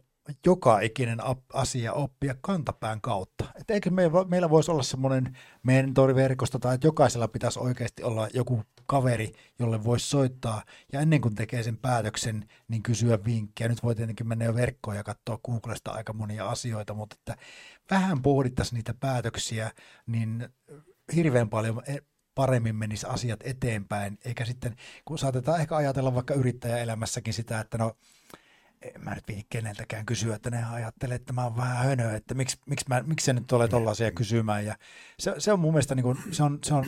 joka ikinen asia oppia kantapään kautta. Et eikö meillä, meillä voisi olla semmoinen mentoriverkosto tai että jokaisella pitäisi oikeasti olla joku kaveri, jolle voisi soittaa ja ennen kuin tekee sen päätöksen, niin kysyä vinkkiä. Nyt voi tietenkin mennä jo verkkoon ja katsoa Googlesta aika monia asioita, mutta että vähän pohdittaisiin niitä päätöksiä, niin hirveän paljon e- paremmin menisi asiat eteenpäin, eikä sitten, kun saatetaan ehkä ajatella vaikka yrittäjäelämässäkin sitä, että no en mä nyt viitti keneltäkään kysyä, että ne ajattelee, että mä oon vähän hönö, että miksi, miksi, mä, miksi sä nyt olet tollaisia kysymään. Ja se, se on mun mielestä niin kuin, se, on, se, on,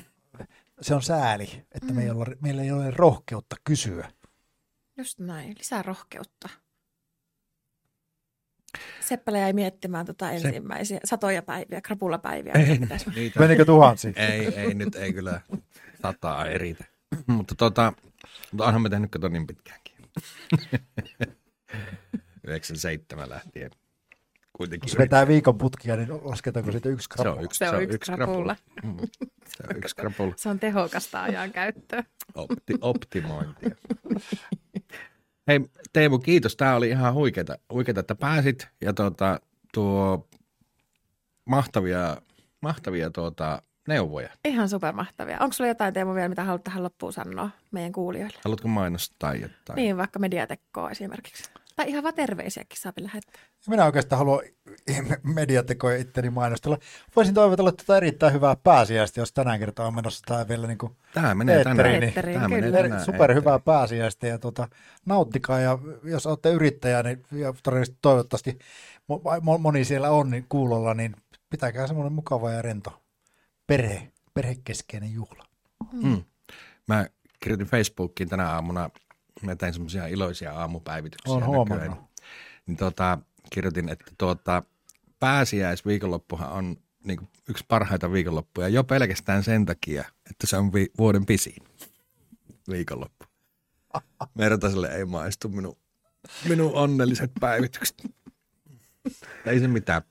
se on sääli, että mm. me ei olla, meillä ei ole rohkeutta kysyä. Just näin. Lisää rohkeutta. Seppälä jäi miettimään tota ensimmäisiä satoja päiviä, krapulapäiviä. Ei, niitä, Menikö tuhansia? ei, ei, nyt ei kyllä sataa eritä. mutta tota, mutta onhan me tehnyt kato niin pitkäänkin. 97 lähtien. Kuitenkin. Jos vetää viikon putkia, niin lasketaanko siitä yksi se krapula? on yksi, Se on yksi krapula. Mm, Se on yksi krapula. Se on tehokasta ajan käyttöä. Opti, optimointia. Hei Teemu, kiitos. Tämä oli ihan huikeeta, huikeeta että pääsit. Ja tuota, tuo mahtavia, mahtavia tuota, neuvoja. Ihan supermahtavia. Onko sulla jotain Teemu vielä, mitä haluat tähän loppuun sanoa meidän kuulijoille? Haluatko mainostaa jotain? Niin, vaikka mediatekkoa esimerkiksi. Tai ihan vaan terveisiäkin saa lähettää. Minä oikeastaan haluan mediatekoja itteni mainostella. Voisin toivotella tätä erittäin hyvää pääsiäistä, jos tänään kertaa on menossa tämä vielä niin kuin Tämä menee tänään. Eetteriin, niin- Tämä menee tänään. superhyvää pääsiäistä ja tota, nauttikaa ja jos olette yrittäjä niin, ja todennäköisesti toivottavasti mo- mo- moni siellä on niin kuulolla, niin pitäkää semmoinen mukava ja rento perhe, perhekeskeinen juhla. Mm. Mä kirjoitin Facebookiin tänä aamuna, mä tein semmoisia iloisia aamupäivityksiä. Olen huomannut. nykyään. Niin tota, kirjoitin, että tuota, pääsiäisviikonloppuhan on niin yksi parhaita viikonloppuja jo pelkästään sen takia, että se on vi- vuoden pisin viikonloppu. Mertaselle ei maistu minun, minun onnelliset päivitykset. Ei se mitään.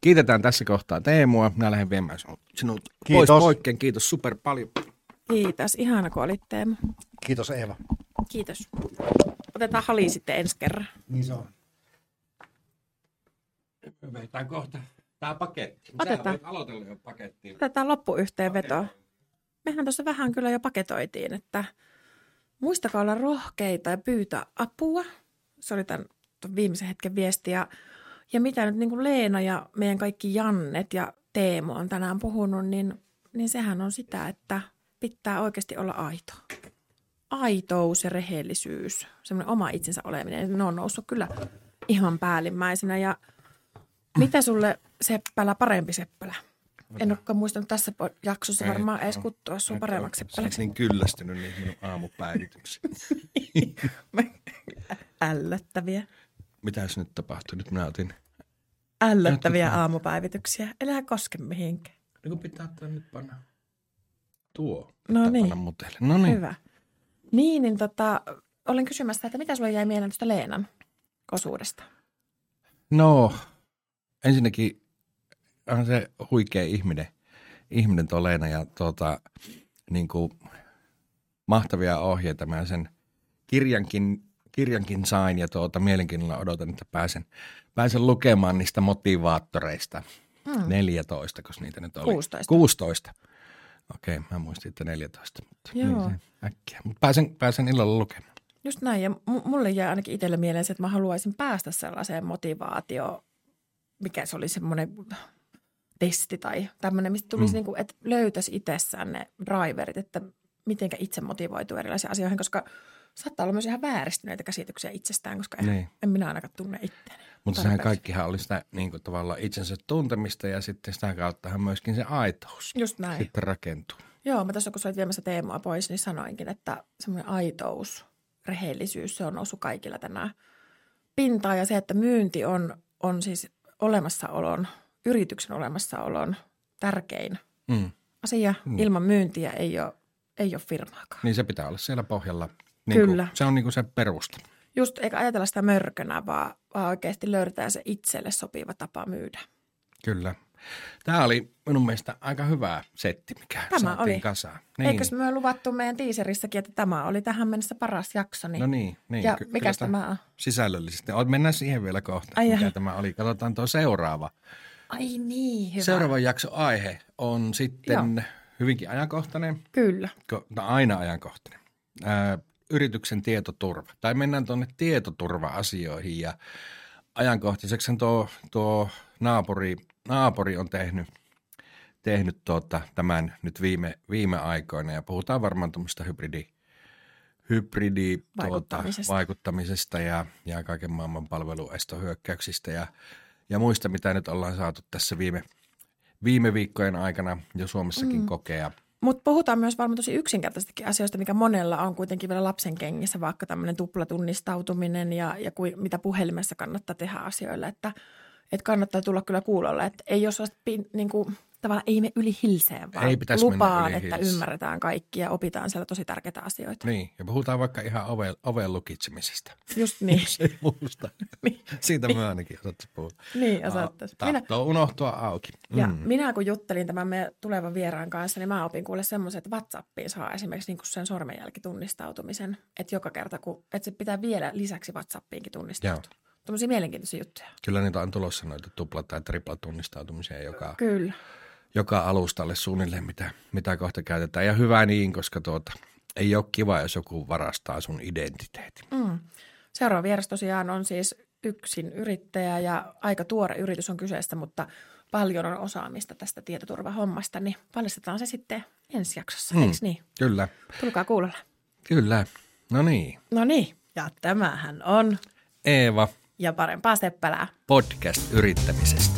Kiitetään tässä kohtaa Teemua. Minä lähden viemään sinut, sinut pois Kiitos. poikkeen. Kiitos super paljon. Kiitos. Ihana, kun olit Teemu. Kiitos Eeva. Kiitos. Otetaan hali sitten ensi kerran. Niin se on. Vetään kohta. Tämä paketti. Otetaan. voit aloitella jo pakettiin. Otetaan loppuyhteenveto. Mehän tuossa vähän kyllä jo paketoitiin, että muistakaa olla rohkeita ja pyytää apua. Se oli tämän, tämän viimeisen hetken viesti. Ja, ja mitä nyt niin kuin Leena ja meidän kaikki Jannet ja Teemu on tänään puhunut, niin, niin sehän on sitä, että pitää oikeasti olla aito. Aitous ja rehellisyys, semmoinen oma itsensä oleminen, ne on noussut kyllä ihan päällimmäisenä. Ja mitä sulle Seppälä, parempi Seppälä? En olekaan muistanut tässä jaksossa Ei, varmaan edes on. kuttua sun paremmaksi Seppäläksi. niin kyllästynyt niihin minun aamupäivityksiin. Ällöttäviä. Mitäs nyt tapahtui? Nyt minä otin. Ällöttäviä aamupäivityksiä. Elää koske mihinkään. Niin pitää ottaa nyt panna tuo. No niin. Panna mutelle. No niin. Hyvä. Niin, niin tota, olen kysymässä, että mitä sulle jäi mieleen tuosta Leenan osuudesta? No, ensinnäkin on se huikea ihminen, ihminen tuo Leena ja tuota, niin kuin, mahtavia ohjeita. Mä sen kirjankin, kirjankin sain ja tuota, mielenkiinnolla odotan, että pääsen, pääsen lukemaan niistä motivaattoreista. Hmm. 14, koska niitä nyt oli. 16. 16. Okei, mä muistin, että 14, mutta Joo. niin äkkiä. Mutta pääsen, pääsen illalla lukemaan. Just näin, ja mu- mulle jää ainakin itselle mieleen se, että mä haluaisin päästä sellaiseen motivaatioon, mikä se oli semmoinen testi tai tämmöinen, mistä tulisi, Mm. niin kuin, että löytäisi itsessään ne driverit, että mitenkä itse motivoituu erilaisiin asioihin, koska saattaa olla myös ihan vääristyneitä käsityksiä itsestään, koska en, Niin. en minä ainakaan tunne itseäni. Mutta sehän kaikkihan oli sitä niin kuin tavallaan itsensä tuntemista ja sitten sitä kauttahan myöskin se aitous Just näin. sitten rakentuu. Joo, mä tässä kun sä olit viemässä Teemua pois, niin sanoinkin, että semmoinen aitous, rehellisyys, se on noussut kaikilla tänään pintaan. Ja se, että myynti on, on siis olemassaolon, yrityksen olemassaolon tärkein Mm. asia. Mm. Ilman myyntiä ei ole, ei ole firmaakaan. Niin se pitää olla siellä pohjalla. Niin Kyllä. Kuin, se on niin kuin se perusta. Just eikä ajatella sitä mörkönä, vaan, vaan oikeasti löydetään se itselle sopiva tapa myydä. Kyllä. Tämä oli minun mielestä aika hyvä setti, mikä Tämä saatiin oli. kasaan. Niin. Eikös me luvattu meidän tiiserissäkin, että tämä oli tähän mennessä paras jakso? Niin. No niin, niin. ja ky- kyllä tämä on? Sisällöllisesti. Mennään siihen vielä kohta, Ai mikä tämä oli. Katsotaan tuo seuraava. Ai niin, hyvä. Seuraava jakso aihe on sitten Joo. hyvinkin ajankohtainen. Kyllä. Ko- no aina ajankohtainen. Ää, yrityksen tietoturva. Tai mennään tuonne tietoturva-asioihin ja ajankohtaiseksi tuo, tuo naapuri, naapuri on tehnyt, tehnyt tuota, tämän nyt viime, viime aikoina ja puhutaan varmaan tuommoista hybridi, hybridi tuota, Vaikuttamisesta. vaikuttamisesta ja, ja kaiken maailman palveluestohyökkäyksistä ja, ja muista, mitä nyt ollaan saatu tässä viime, viime viikkojen aikana jo Suomessakin mm. kokea. Mutta puhutaan myös varmaan tosi yksinkertaisistakin asioista, mikä monella on kuitenkin vielä lapsen kengissä, vaikka tämmöinen tuplatunnistautuminen ja, ja kui, mitä puhelimessa kannattaa tehdä asioille, että, että kannattaa tulla kyllä kuulolle, että ei ole sellaista niin kuin, tavallaan ei me yli hilseen, vaan Ei pitäisi mennä lupaan, yli että hilseen. ymmärretään kaikki ja opitaan siellä tosi tärkeitä asioita. Niin, ja puhutaan vaikka ihan ove, oven lukitsemisesta. Just niin. Jos ei muusta. Niin. Siitä mä ainakin osattaisiin puhua. niin, osaattais. Minä... Tahtoo unohtua auki. Ja mm. minä kun juttelin tämän meidän tulevan vieraan kanssa, niin mä opin kuule semmoisen, että WhatsAppiin saa esimerkiksi niin kuin sen sormenjälkitunnistautumisen. Että joka kerta, kun, että se pitää vielä lisäksi WhatsAppiinkin tunnistautua. Tuommoisia mielenkiintoisia juttuja. Kyllä niitä on tulossa noita tupla- tai triplatunnistautumisia joka, Kyllä. Joka alustalle suunnilleen, mitä, mitä kohta käytetään. Ja hyvä niin, koska tuota, ei ole kiva, jos joku varastaa sun identiteetin. Mm. Seuraava vieras tosiaan on siis yksin yrittäjä ja aika tuore yritys on kyseessä, mutta paljon on osaamista tästä tietoturvahommasta, niin paljastetaan se sitten ensi jaksossa, mm. eikö niin? Kyllä, Tulkaa kuulolle. kyllä. No niin, No niin, ja tämähän on Eeva, ja parempaa seppälää. podcast yrittämisestä.